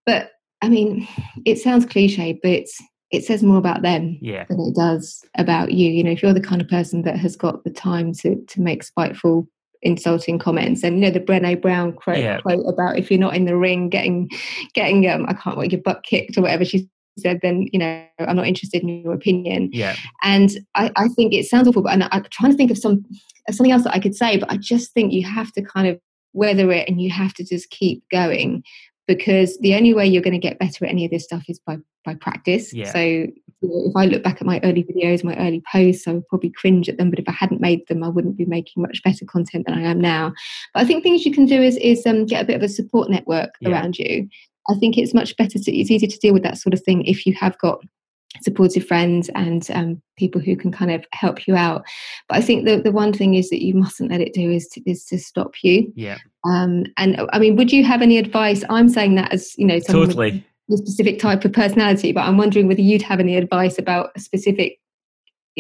But I mean, it sounds cliche, but it says more about them Yeah. than it does about you. You know, if you're the kind of person that has got the time to to make spiteful, insulting comments, and you know the Brené Brown quote, Yeah. quote about if you're not in the ring getting getting um I can't wait your butt kicked or whatever she said, then you know I'm not interested in your opinion. Yeah. And I, I think it sounds awful, but and I'm trying to think of some of something else that I could say, but I just think you have to kind of weather it and you have to just keep going because the only way you're going to get better at any of this stuff is by by practice. Yeah. So if I look back at my early videos, my early posts, I would probably cringe at them. But if I hadn't made them, I wouldn't be making much better content than I am now. But I think things you can do is is um, get a bit of a support network Yeah. around you. I think it's much better to it's easier to deal with that sort of thing if you have got supportive friends and um, people who can kind of help you out. But I think the, the one thing is that you mustn't let it do is to, is to stop you. Yeah. Um, and I mean, would you have any advice? I'm saying that as you know, Totally. A specific type of personality, but I'm wondering whether you'd have any advice about a specific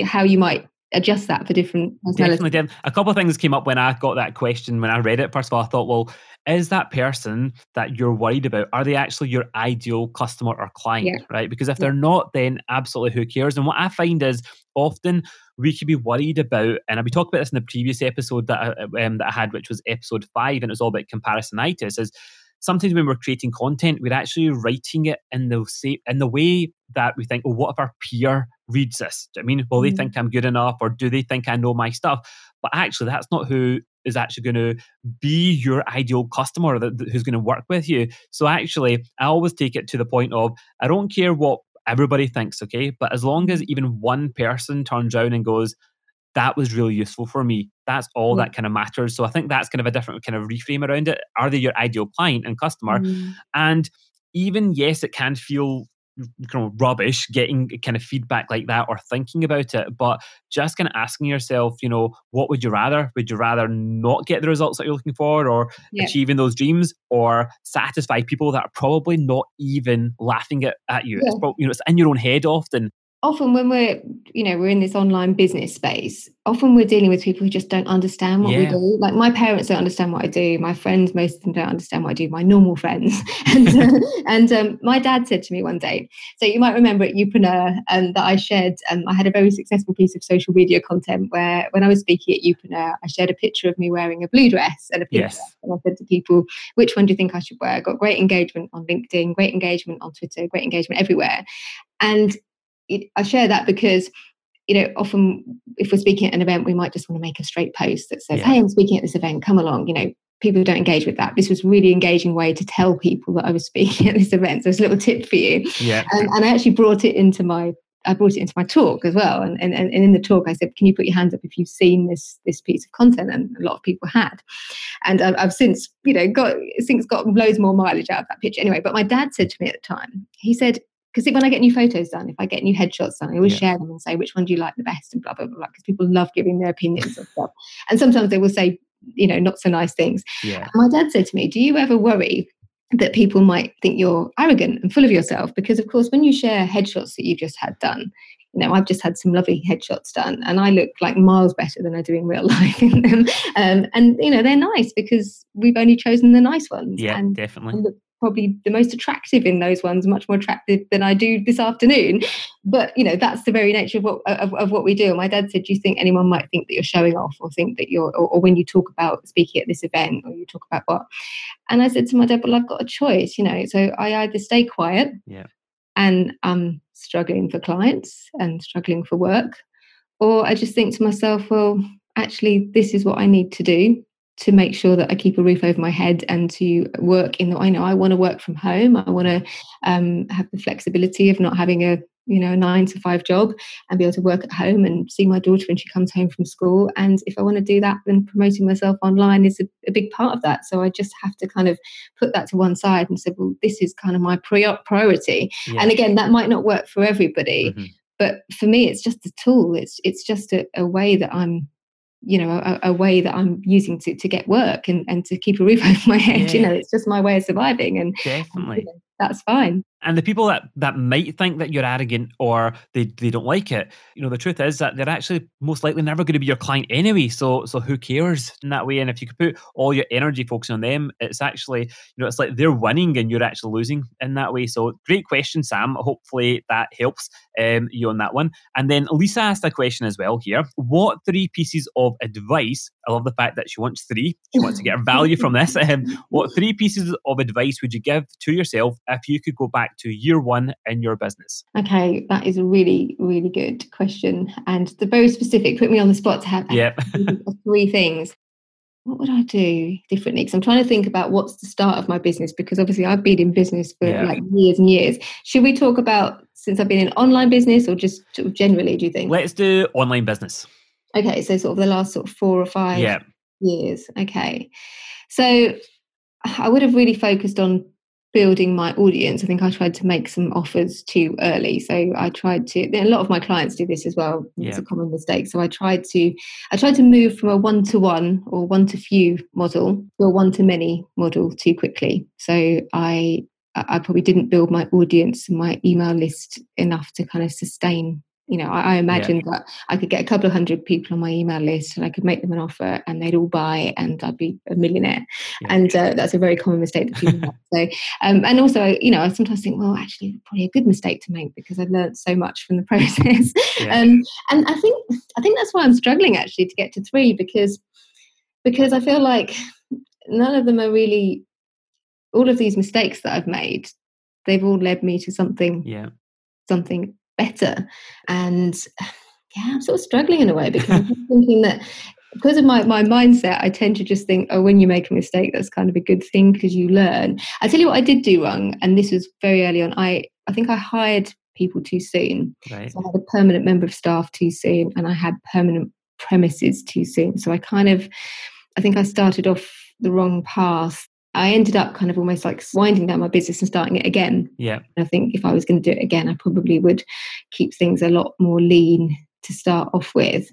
how you might adjust that for different personalities. Definitely, definitely. A couple of things came up when I got that question when I read it. First of all, I thought, well, is that person that you're worried about, are they actually your ideal customer or client? Yeah. Right? Because if Yeah. they're not, then absolutely who cares? And what I find is often we could be worried about, and we talked about this in the previous episode that I, um, that I had, which was episode five, and it was all about comparisonitis, is sometimes when we're creating content, we're actually writing it in the same in the way that we think, oh, what if our peer reads this? Do you know I mean, will they Mm. think I'm good enough, or do they think I know my stuff? But actually, that's not who is actually going to be your ideal customer that, that- who's going to work with you. So actually, I always take it to the point of I don't care what everybody thinks, okay, but as long as even one person turns around and goes, that was really useful for me. That's all Yeah. that kind of matters. So I think that's kind of a different kind of reframe around it. Are they your ideal client and customer? Mm. And even yes, it can feel kind of rubbish getting kind of feedback like that or thinking about it, but just kind of asking yourself, you know, what would you rather? Would you rather not get the results that you're looking for or Yeah. achieving those dreams or satisfy people that are probably not even laughing at, at you? It's Yeah. prob- you know, it's in your own head often. Often when we're you know we're in this online business space often we're dealing with people who just don't understand what we do. Like my parents don't understand what i do. My friends most of them don't understand what i do. My normal friends. And uh, and um, my dad said to me one day so you might remember at Youpreneur um, that i shared um, i had a very successful piece of social media content where when i was speaking at Youpreneur i shared a picture of me wearing a blue dress and a pink Yes. dress. And i said to people which one do you think i should wear? I got great engagement on linkedin great engagement on twitter great engagement everywhere. And it, I share that because you know often if we're speaking at an event we might just want to make a straight post that says Yeah. hey i'm speaking at this event come along you know people don't engage with that. This was really engaging way to tell people that I was speaking at this event. So it's a little tip for you. Yeah. Um, and I actually brought it into my I brought it into my talk as well. And, and, and in the talk, I said, can you put your hands up if you've seen this this piece of content? And a lot of people had. And I've, I've since, you know, got since got loads more mileage out of that picture. Anyway, but my dad said to me at the time, he said, because when I get new photos done, if I get new headshots done, I always yeah. share them and say which one do you like the best and blah blah blah. Because people love giving their opinions and stuff. And sometimes they will say, you know, not so nice things. Yeah. my dad said to me, "Do you ever worry that people might think you're arrogant and full of yourself because of course when you share headshots that you've just had done you know i've just had some lovely headshots done and i look like miles better than i do in real life in them um, and you know they're nice because we've only chosen the nice ones yeah and, definitely and probably the most attractive in those ones, much more attractive than I do this afternoon. But you know, that's the very nature of what of, of what we do. And my dad said, "Do you think anyone might think that you're showing off, or think that you're, or, or, when you talk about speaking at this event, or you talk about what?" And I said to my dad, "Well, I've got a choice, you know. So I either stay quiet, yeah, and I'm struggling for clients and struggling for work, or I just think to myself, well." Actually, this is what I need to do to make sure that I keep a roof over my head and to work in the I know I want to work from home. I want to um, have the flexibility of not having a you know a nine to five job and be able to work at home and see my daughter when she comes home from school. And if I want to do that, then promoting myself online is a, a big part of that. So I just have to kind of put that to one side and say, well, this is kind of my priority. Yeah. And again, that might not work for everybody. Mm-hmm. But for me, it's just a tool. It's it's just a, a way that I'm you know a, a, way that i'm using to, to get work and, and to keep a roof over my head yeah. you know it's just my way of surviving and definitely you know, that's fine and the people that that might think that you're arrogant or they, they don't like it you know the truth is that they're actually most likely never going to be your client anyway. So so who cares in that way? And if you could put all your energy focusing on them it's actually you know it's like they're winning and you're actually losing in that way. So great question sam. Hopefully that helps um, you on that one. And then lisa asked a question as well here. What three pieces of advice i love the fact that she wants three she wants to get value from this um, what three pieces of advice would you give to yourself if you could go back back to year one in your business? Okay, that is a really, really good question. And the very specific, put me on the spot to have yep. three things. What would I do differently? Because I'm trying to think about what's the start of my business because obviously I've been in business for yeah. like years and years. Should we talk about since I've been in online business or just sort of generally, do you think? Let's do online business. Okay, so sort of the last sort of four or five yeah. years. Okay. So I would have really focused on building my audience, I think I tried to make some offers too early. So I tried to. A lot of my clients do this as well. It's yeah. a common mistake. So I tried to. I tried to move from a one to one or one to few model to a one to many model too quickly. So I. I probably didn't build my audience and my email list enough to kind of sustain you know, I, I imagined yeah. that I could get a couple of hundred people on my email list and I could make them an offer and they'd all buy and I'd be a millionaire. Yeah. And uh, that's a very common mistake that people make. So, um, and also, you know, I sometimes think, well, actually, probably a good mistake to make because I've learned so much from the process. Yeah. Um, and I think, I think that's why I'm struggling actually to get to three because, because I feel like none of them are really, all of these mistakes that I've made, they've all led me to something, yeah, something better. And yeah, I'm sort of struggling in a way because I'm thinking that because of my, my mindset, I tend to just think, oh, when you make a mistake, that's kind of a good thing because you learn. I tell you what I did do wrong, and this was very early on. I, I think I hired people too soon. Right. So I had a permanent member of staff too soon, and I had permanent premises too soon. So I kind of, I think I started off the wrong path I ended up kind of almost like winding down my business and starting it again. Yeah. I think if I was going to do it again, I probably would keep things a lot more lean to start off with.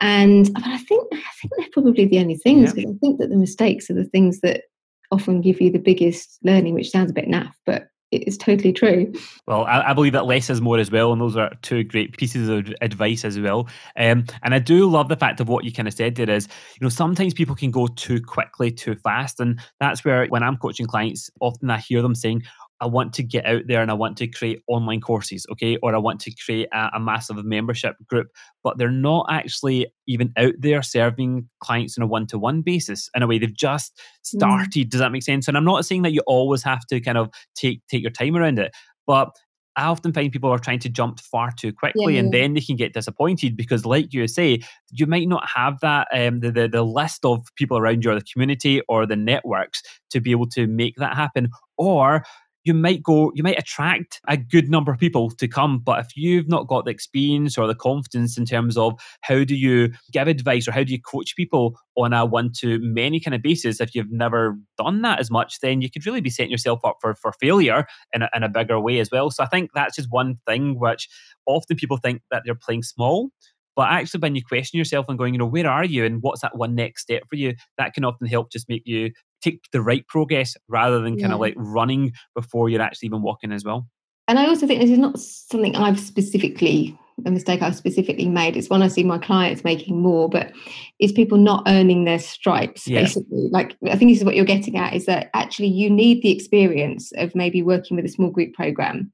And but I think I think they're probably the only things because yeah. I think that the mistakes are the things that often give you the biggest learning, which sounds a bit naff, but it's totally true. Well, I, I, believe that less is more as well, and those are two great pieces of advice as well. Um, and I do love the fact of what you kind of said there is, you know, sometimes people can go too quickly, too fast, and that's where when I'm coaching clients, often I hear them saying, I want to get out there and I want to create online courses, okay, or I want to create a, a, massive membership group, but they're not actually even out there serving clients on a one to one basis. In a way, they've just mm. started. Mm. Does that make sense? And I'm not saying that you always have to kind of take take your time around it, but I often find people are trying to jump far too quickly, yeah, and then they can get disappointed because, like you say, you might not have that um, the, the the list of people around you, or the community, or the networks to be able to make that happen, or you might go, you might attract a good number of people to come. But if you've not got the experience or the confidence in terms of how do you give advice or how do you coach people on a one to many kind of basis, if you've never done that as much, then you could really be setting yourself up for, for failure in a, in a bigger way as well. So I think that's just one thing which often people think that they're playing small. But actually, when you question yourself and going, you know, where are you and what's that one next step for you, that can often help just make you take the right progress rather than kind yeah. of like running before you're actually even walking as well. And I also think this is not something I've specifically a mistake I've specifically made. It's one I see my clients making more, but is people not earning their stripes, yeah. basically. Like I think this is what you're getting at, is that actually you need the experience of maybe working with a small group program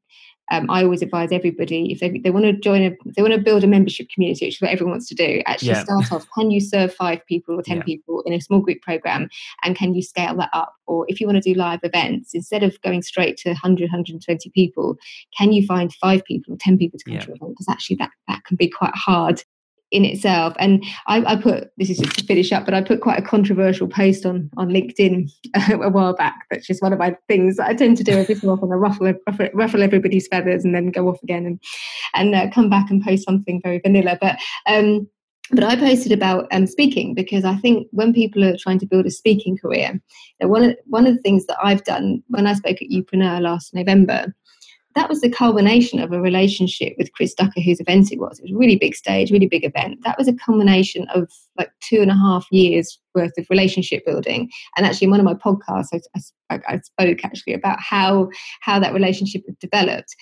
um, I always advise everybody if they, they want to join a, they want to build a membership community, which is what everyone wants to do. Actually, yeah. start off. Can you serve five people or ten yeah. people in a small group program, and can you scale that up? Or if you want to do live events, instead of going straight to 100, 120 people, can you find five people or ten people to come yeah. to an event? Because actually, that that can be quite hard in itself. And I, I, put this is just to finish up, but I put quite a controversial post on on LinkedIn a while back. That's just one of my things that I tend to do every so often. I ruffle, ruffle, ruffle everybody's feathers and then go off again and and uh, come back and post something very vanilla. But um, but I posted about um, speaking because I think when people are trying to build a speaking career, one of one of the things that I've done when I spoke at Youpreneur last November that was the culmination of a relationship with Chris Ducker, whose event it was. It was a really big stage, really big event. That was a culmination of like two and a half years worth of relationship building. And actually, in one of my podcasts, I, I, I spoke actually about how how that relationship had developed.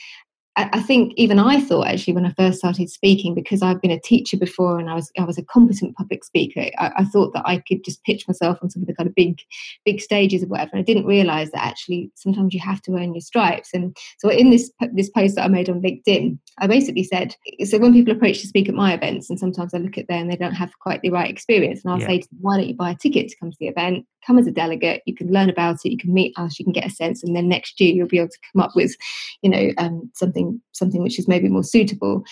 I think even I thought actually when I first started speaking, because I've been a teacher before and I was I was a competent public speaker, I, I, thought that I could just pitch myself on some of the kind of big big stages or whatever. And I didn't realise that actually sometimes you have to earn your stripes. And so in this this post that I made on LinkedIn, I basically said, so when people approach to speak at my events, and sometimes I look at them and they don't have quite the right experience, and I'll yeah. say to them, why don't you buy a ticket to come to the event? come as a delegate you can learn about it you can meet us you can get a sense and then next year you'll be able to come up with you know um, something something which is maybe more suitable.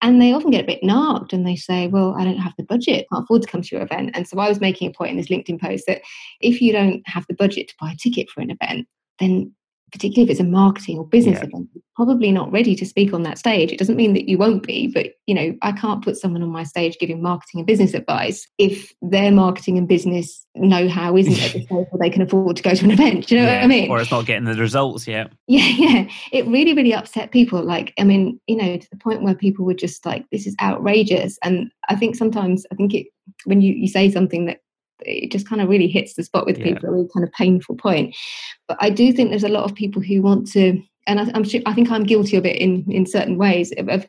And they often get a bit narked and they say well i don't have the budget I can't afford to come to your event. And so i was making a point in this linkedin post that if you don't have the budget to buy a ticket for an event then particularly if it's a marketing or business yeah. event, probably not ready to speak on that stage. It doesn't mean that you won't be, but you know, I can't put someone on my stage giving marketing and business advice if their marketing and business know-how isn't at the stage where they can afford to go to an event. You know yeah. what I mean? Or it's not getting the results yet. Yeah, yeah. It really, really upset people. Like, I mean, you know, to the point where people were just like, this is outrageous. And I think sometimes I think it when you, you say something that it just kind of really hits the spot with yeah. people, a really kind of painful point. But I do think there's a lot of people who want to, and I, am sure, I think I'm guilty of it in in certain ways of, of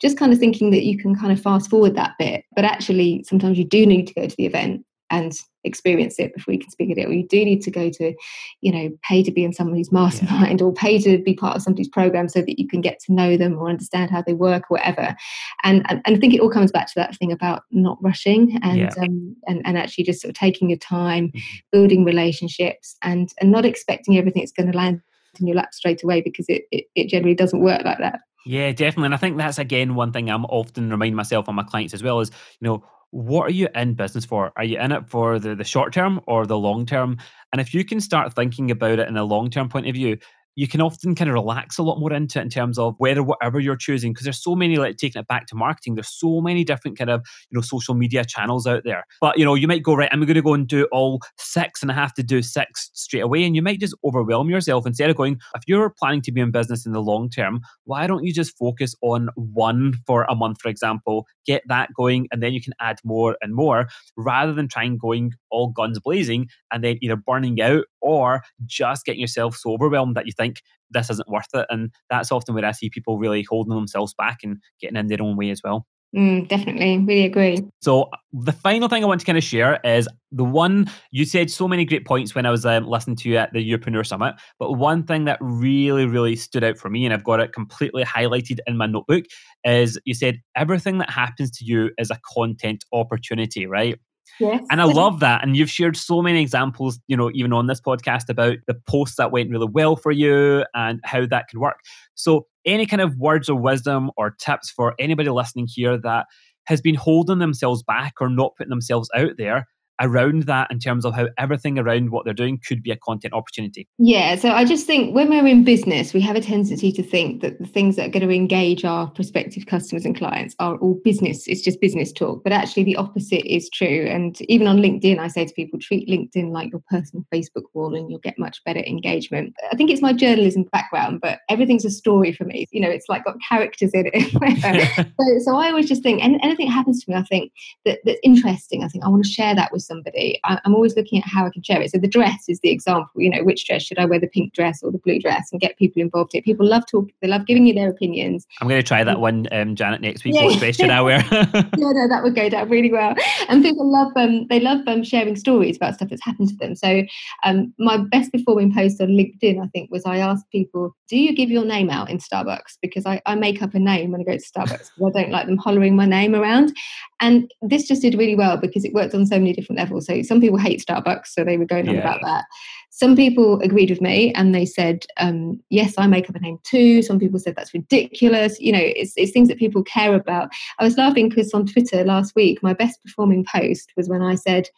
just kind of thinking that you can kind of fast forward that bit, but actually sometimes you do need to go to the event and experience it before you can speak at it or you do need to go to you know pay to be in somebody's mastermind yeah. or pay to be part of somebody's program so that you can get to know them or understand how they work or whatever and and, and i think it all comes back to that thing about not rushing and yeah. um, and, and actually just sort of taking your time mm-hmm. building relationships and and not expecting everything that's going to land in your lap straight away because it, it, it generally doesn't work like that yeah, definitely. And I think that's again one thing I'm often remind myself and my clients as well is, you know, what are you in business for? Are you in it for the, the short term or the long term? And if you can start thinking about it in a long term point of view, you can often kind of relax a lot more into it in terms of whether whatever you're choosing because there's so many like taking it back to marketing there's so many different kind of you know social media channels out there. But you know you might go right i'm going to go and do all six and i have to do six straight away? And you might just overwhelm yourself instead of going if you're planning to be in business in the long term why don't you just focus on one for a month for example get that going and then you can add more and more rather than trying going all guns blazing and then either burning out or just getting yourself so overwhelmed that you think this isn't worth it. And that's often where I see people really holding themselves back and getting in their own way as well. Mm, definitely, really agree. So the final thing I want to kind of share is the one you said so many great points when I was um, listening to you at the Youpreneur Summit, but one thing that really, really stood out for me, and I've got it completely highlighted in my notebook, is you said everything that happens to you is a content opportunity, right? Yes. And I love that. And you've shared so many examples, you know, even on this podcast about the posts that went really well for you and how that can work. So, any kind of words of wisdom or tips for anybody listening here that has been holding themselves back or not putting themselves out there around that in terms of how everything around what they're doing could be a content opportunity? Yeah, so I just think when we're in business, we have a tendency to think that the things that are going to engage our prospective customers and clients are all business. It's just business talk. But actually, the opposite is true. And even on LinkedIn, I say to people, treat LinkedIn like your personal Facebook wall and you'll get much better engagement. I think it's my journalism background, but everything's a story for me. You know, it's like got characters in it. so, so I always just think, and anything happens to me, I think that, that's interesting. I think I want to share that with somebody, I, am always looking at how I can share it. So the dress is the example. You know, which dress should I wear? The pink dress or the blue dress, and get people involved. It. People love talking. They love giving you their opinions. I'm going to try that one, um, Janet, next week. Yeah. What dress should I wear? yeah, no, that would go down really well. And people love um, they love um, sharing stories about stuff that's happened to them. So um, my best performing post on LinkedIn, I think, was I asked people, "Do you give your name out in Starbucks?" Because I, I make up a name when I go to Starbucks because I don't like them hollering my name around. And this just did really well because it worked on so many different levels. So some people hate Starbucks, so they were going on yeah. about that. Some people agreed with me and they said, um, yes, I make up a name too. Some people said that's ridiculous. You know, it's, it's things that people care about. I was laughing because on Twitter last week, my best performing post was when I said,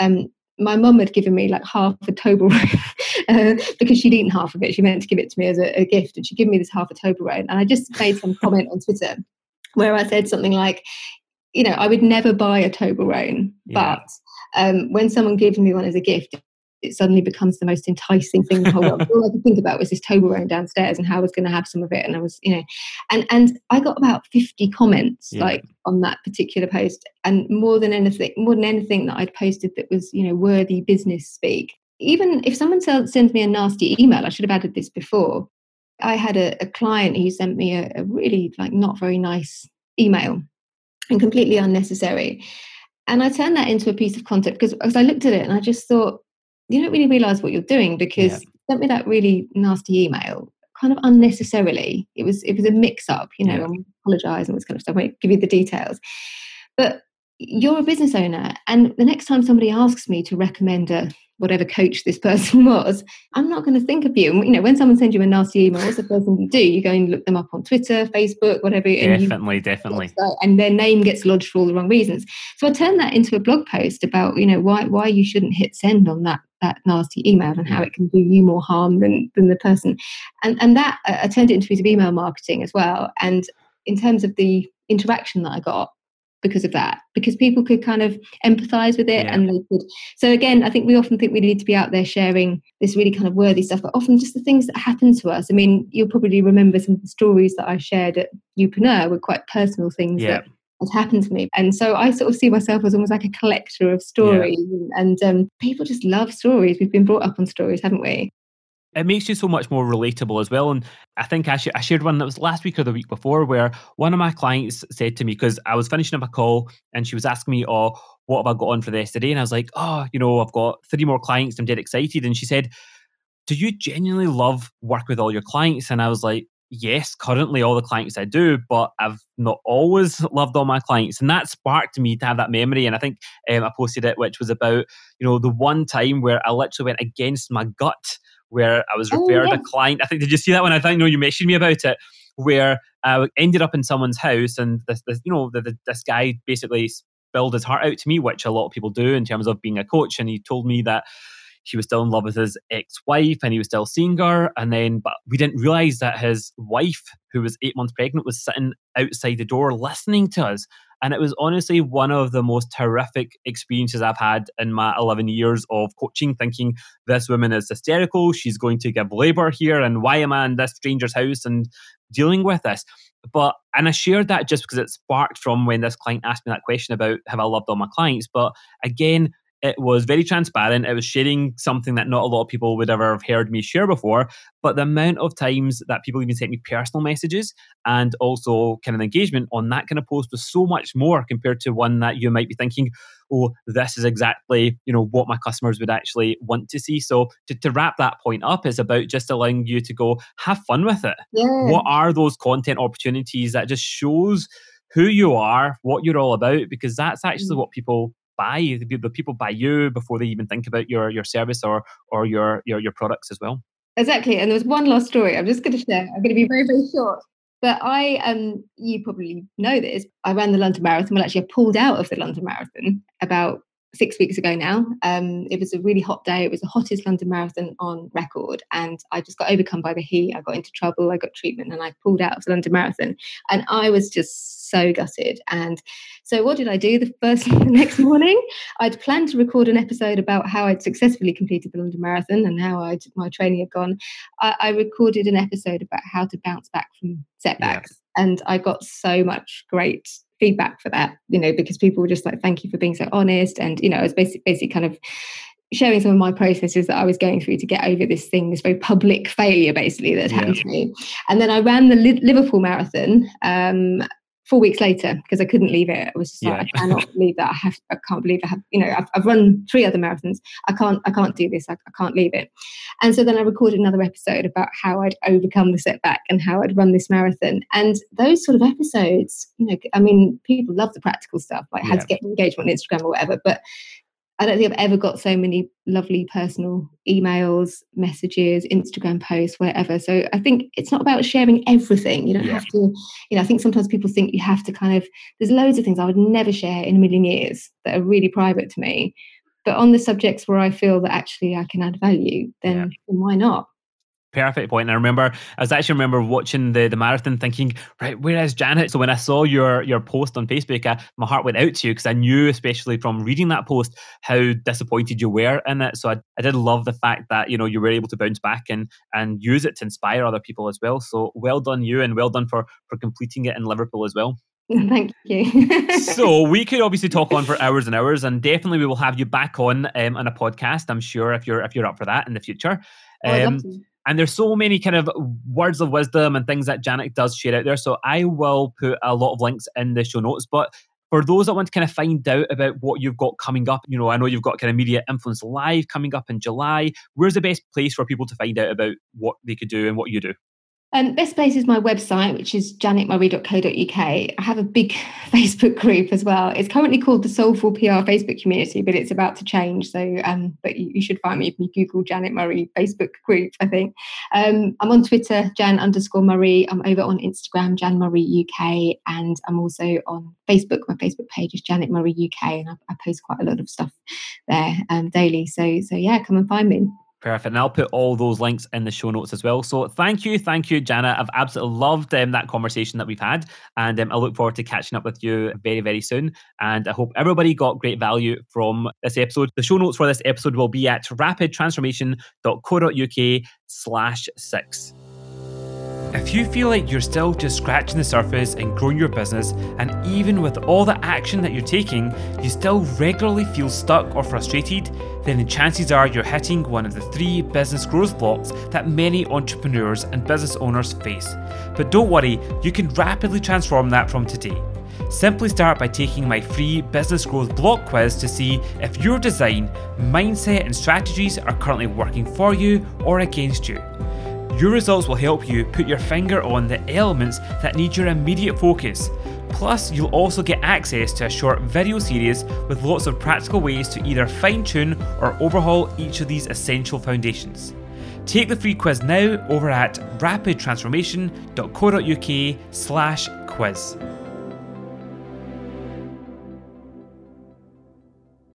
um, my mum had given me like half a Toblerone uh, because she'd eaten half of it. She meant to give it to me as a, a gift, and she gave me this half a Toblerone. And I just made some comment on Twitter where I said something like, you know, I would never buy a Toblerone, yeah. but um, when someone gives me one as a gift, it suddenly becomes the most enticing thing in the whole world. All I could think about was this Toblerone downstairs and how I was going to have some of it. And I was, you know, and and I got about fifty comments yeah. like on that particular post, and more than anything, more than anything that I'd posted that was, you know, worthy business speak. Even if someone sends me a nasty email, I should have added this before. I had a, a client who sent me a, a really like not very nice email and completely unnecessary. And I turned that into a piece of content because, because I looked at it and I just thought, you don't really realize what you're doing because yeah. you sent me that really nasty email kind of unnecessarily. It was it was a mix up, you know, yeah. I apologize and this kind of stuff. I won't give you the details. But you're a business owner and the next time somebody asks me to recommend a whatever coach this person was, I'm not going to think of you. And, you know, when someone sends you a nasty email, what's the first thing you do? You go and look them up on Twitter, Facebook, whatever. Definitely, you, definitely. And their name gets lodged for all the wrong reasons. So I turned that into a blog post about, you know, why why you shouldn't hit send on that that nasty email and how it can do you more harm than than the person. And and that uh, I turned it into a piece of email marketing as well. And in terms of the interaction that I got, because of that because people could kind of empathize with it yeah. and they could so again i think we often think we need to be out there sharing this really kind of worthy stuff but often just the things that happen to us i mean you'll probably remember some of the stories that i shared at youpreneur were quite personal things yeah. that had happened to me and so i sort of see myself as almost like a collector of stories yeah. and um, people just love stories we've been brought up on stories haven't we it makes you so much more relatable as well. And I think I, sh- I shared one that was last week or the week before where one of my clients said to me, because I was finishing up a call and she was asking me, Oh, what have I got on for rest of? And I was like, Oh, you know, I've got three more clients. I'm dead excited. And she said, Do you genuinely love work with all your clients? And I was like, Yes, currently all the clients I do, but I've not always loved all my clients. And that sparked me to have that memory. And I think um, I posted it, which was about, you know, the one time where I literally went against my gut where I was oh, referred oh, a client. I think did you see that one? I think no, you mentioned me about it. Where I ended up in someone's house, and this, this you know, the, the, this guy basically spilled his heart out to me, which a lot of people do in terms of being a coach, and he told me that he was still in love with his ex-wife and he was still seeing her and then but we didn't realize that his wife who was eight months pregnant was sitting outside the door listening to us and it was honestly one of the most terrific experiences I've had in my 11 years of coaching, thinking this woman is hysterical. She's going to give labor here. And why am I in this stranger's house and dealing with this? But, and I shared that just because it sparked from when this client asked me that question about have I loved all my clients. But again, it was very transparent. It was sharing something that not a lot of people would ever have heard me share before. But the amount of times that people even sent me personal messages and also kind of engagement on that kind of post was so much more compared to one that you might be thinking, oh, this is exactly, you know, what my customers would actually want to see. So to, to wrap that point up is about just allowing you to go have fun with it. Yeah. What are those content opportunities that just shows who you are, what you're all about, because that's actually mm. what people buy. The, the people buy you before they even think about your your service or or your your your products as well. Exactly. And there was one last story I'm just going to share. I'm going to be very, very short. But I, um, you probably know this. I ran the London Marathon. Well, actually, I pulled out of the London Marathon about six weeks ago now. Um, it was a really hot day. It was the hottest London Marathon on record. And I just got overcome by the heat. I got into trouble. I got treatment and I pulled out of the London Marathon. And I was just so gutted. And so what did I do the first the next morning? I'd planned to record an episode about how I'd successfully completed the London Marathon and how I'd, my training had gone. I, I recorded an episode about how to bounce back from setbacks. Yeah. And I got so much great feedback for that, you know, because people were just like, thank you for being so honest. And, you know, I was basically, basically kind of sharing some of my processes that I was going through to get over this thing, this very public failure, basically, that happened yeah. to me. And then I ran the Liverpool Marathon um, four weeks later because I couldn't leave it. I was just yeah. like, I cannot believe that. I have, I can't believe I have, you know, I've, I've run three other marathons. I can't, I can't do this. I, I, can't leave it. And so then I recorded another episode about how I'd overcome the setback and how I'd run this marathon. And those sort of episodes, you know, I mean, people love the practical stuff, like yeah. how to get engagement on Instagram or whatever. But I don't think I've ever got so many lovely personal emails, messages, Instagram posts, whatever. So I think it's not about sharing everything. You don't yeah. have to, you know, I think sometimes people think you have to kind of, there's loads of things I would never share in a million years that are really private to me. But on the subjects where I feel that actually I can add value, then, yeah. then why not? Perfect point. And I remember, I was actually remember watching the, the marathon thinking, right, where is Janet? So when I saw your your post on Facebook, I, my heart went out to you because I knew, especially from reading that post, how disappointed you were in it. So I, I did love the fact that, you know, you were able to bounce back and and use it to inspire other people as well. So well done you and well done for for completing it in Liverpool as well. Thank you. so we could obviously talk on for hours and hours, and definitely we will have you back on um, on a podcast. I'm sure if you're if you're up for that in the future. Um, and there's so many kind of words of wisdom and things that Janet does share out there. So I will put a lot of links in the show notes. But for those that want to kind of find out about what you've got coming up, you know, I know you've got kind of Media Influence Live coming up in July. Where's the best place for people to find out about what they could do and what you do? Um, best place is my website, which is janetmurray.co.uk. I have a big Facebook group as well. It's currently called the Soulful PR Facebook community, but it's about to change. So, um, but you, you, should find me if you Google Janet Murray Facebook group, I think. Um, I'm on Twitter, Jan underscore Murray. I'm over on Instagram, Jan Murray UK. And I'm also on Facebook. My Facebook page is Janet Murray UK. And I, I post quite a lot of stuff there um, daily. So, so yeah, come and find me. Perfect. And I'll put all those links in the show notes as well. So thank you. Thank you, Janet. I've absolutely loved um, that conversation that we've had. And um, I look forward to catching up with you very, very soon. And I hope everybody got great value from this episode. The show notes for this episode will be at rapidtransformation.co.uk slash six. If you feel like you're still just scratching the surface and growing your business, and even with all the action that you're taking, you still regularly feel stuck or frustrated, then the chances are you're hitting one of the three business growth blocks that many entrepreneurs and business owners face. But don't worry, you can rapidly transform that from today. Simply start by taking my free business growth block quiz to see if your design, mindset, and strategies are currently working for you or against you. Your results will help you put your finger on the elements that need your immediate focus. Plus, you'll also get access to a short video series with lots of practical ways to either fine tune or overhaul each of these essential foundations. Take the free quiz now over at rapidtransformation.co.uk slash quiz.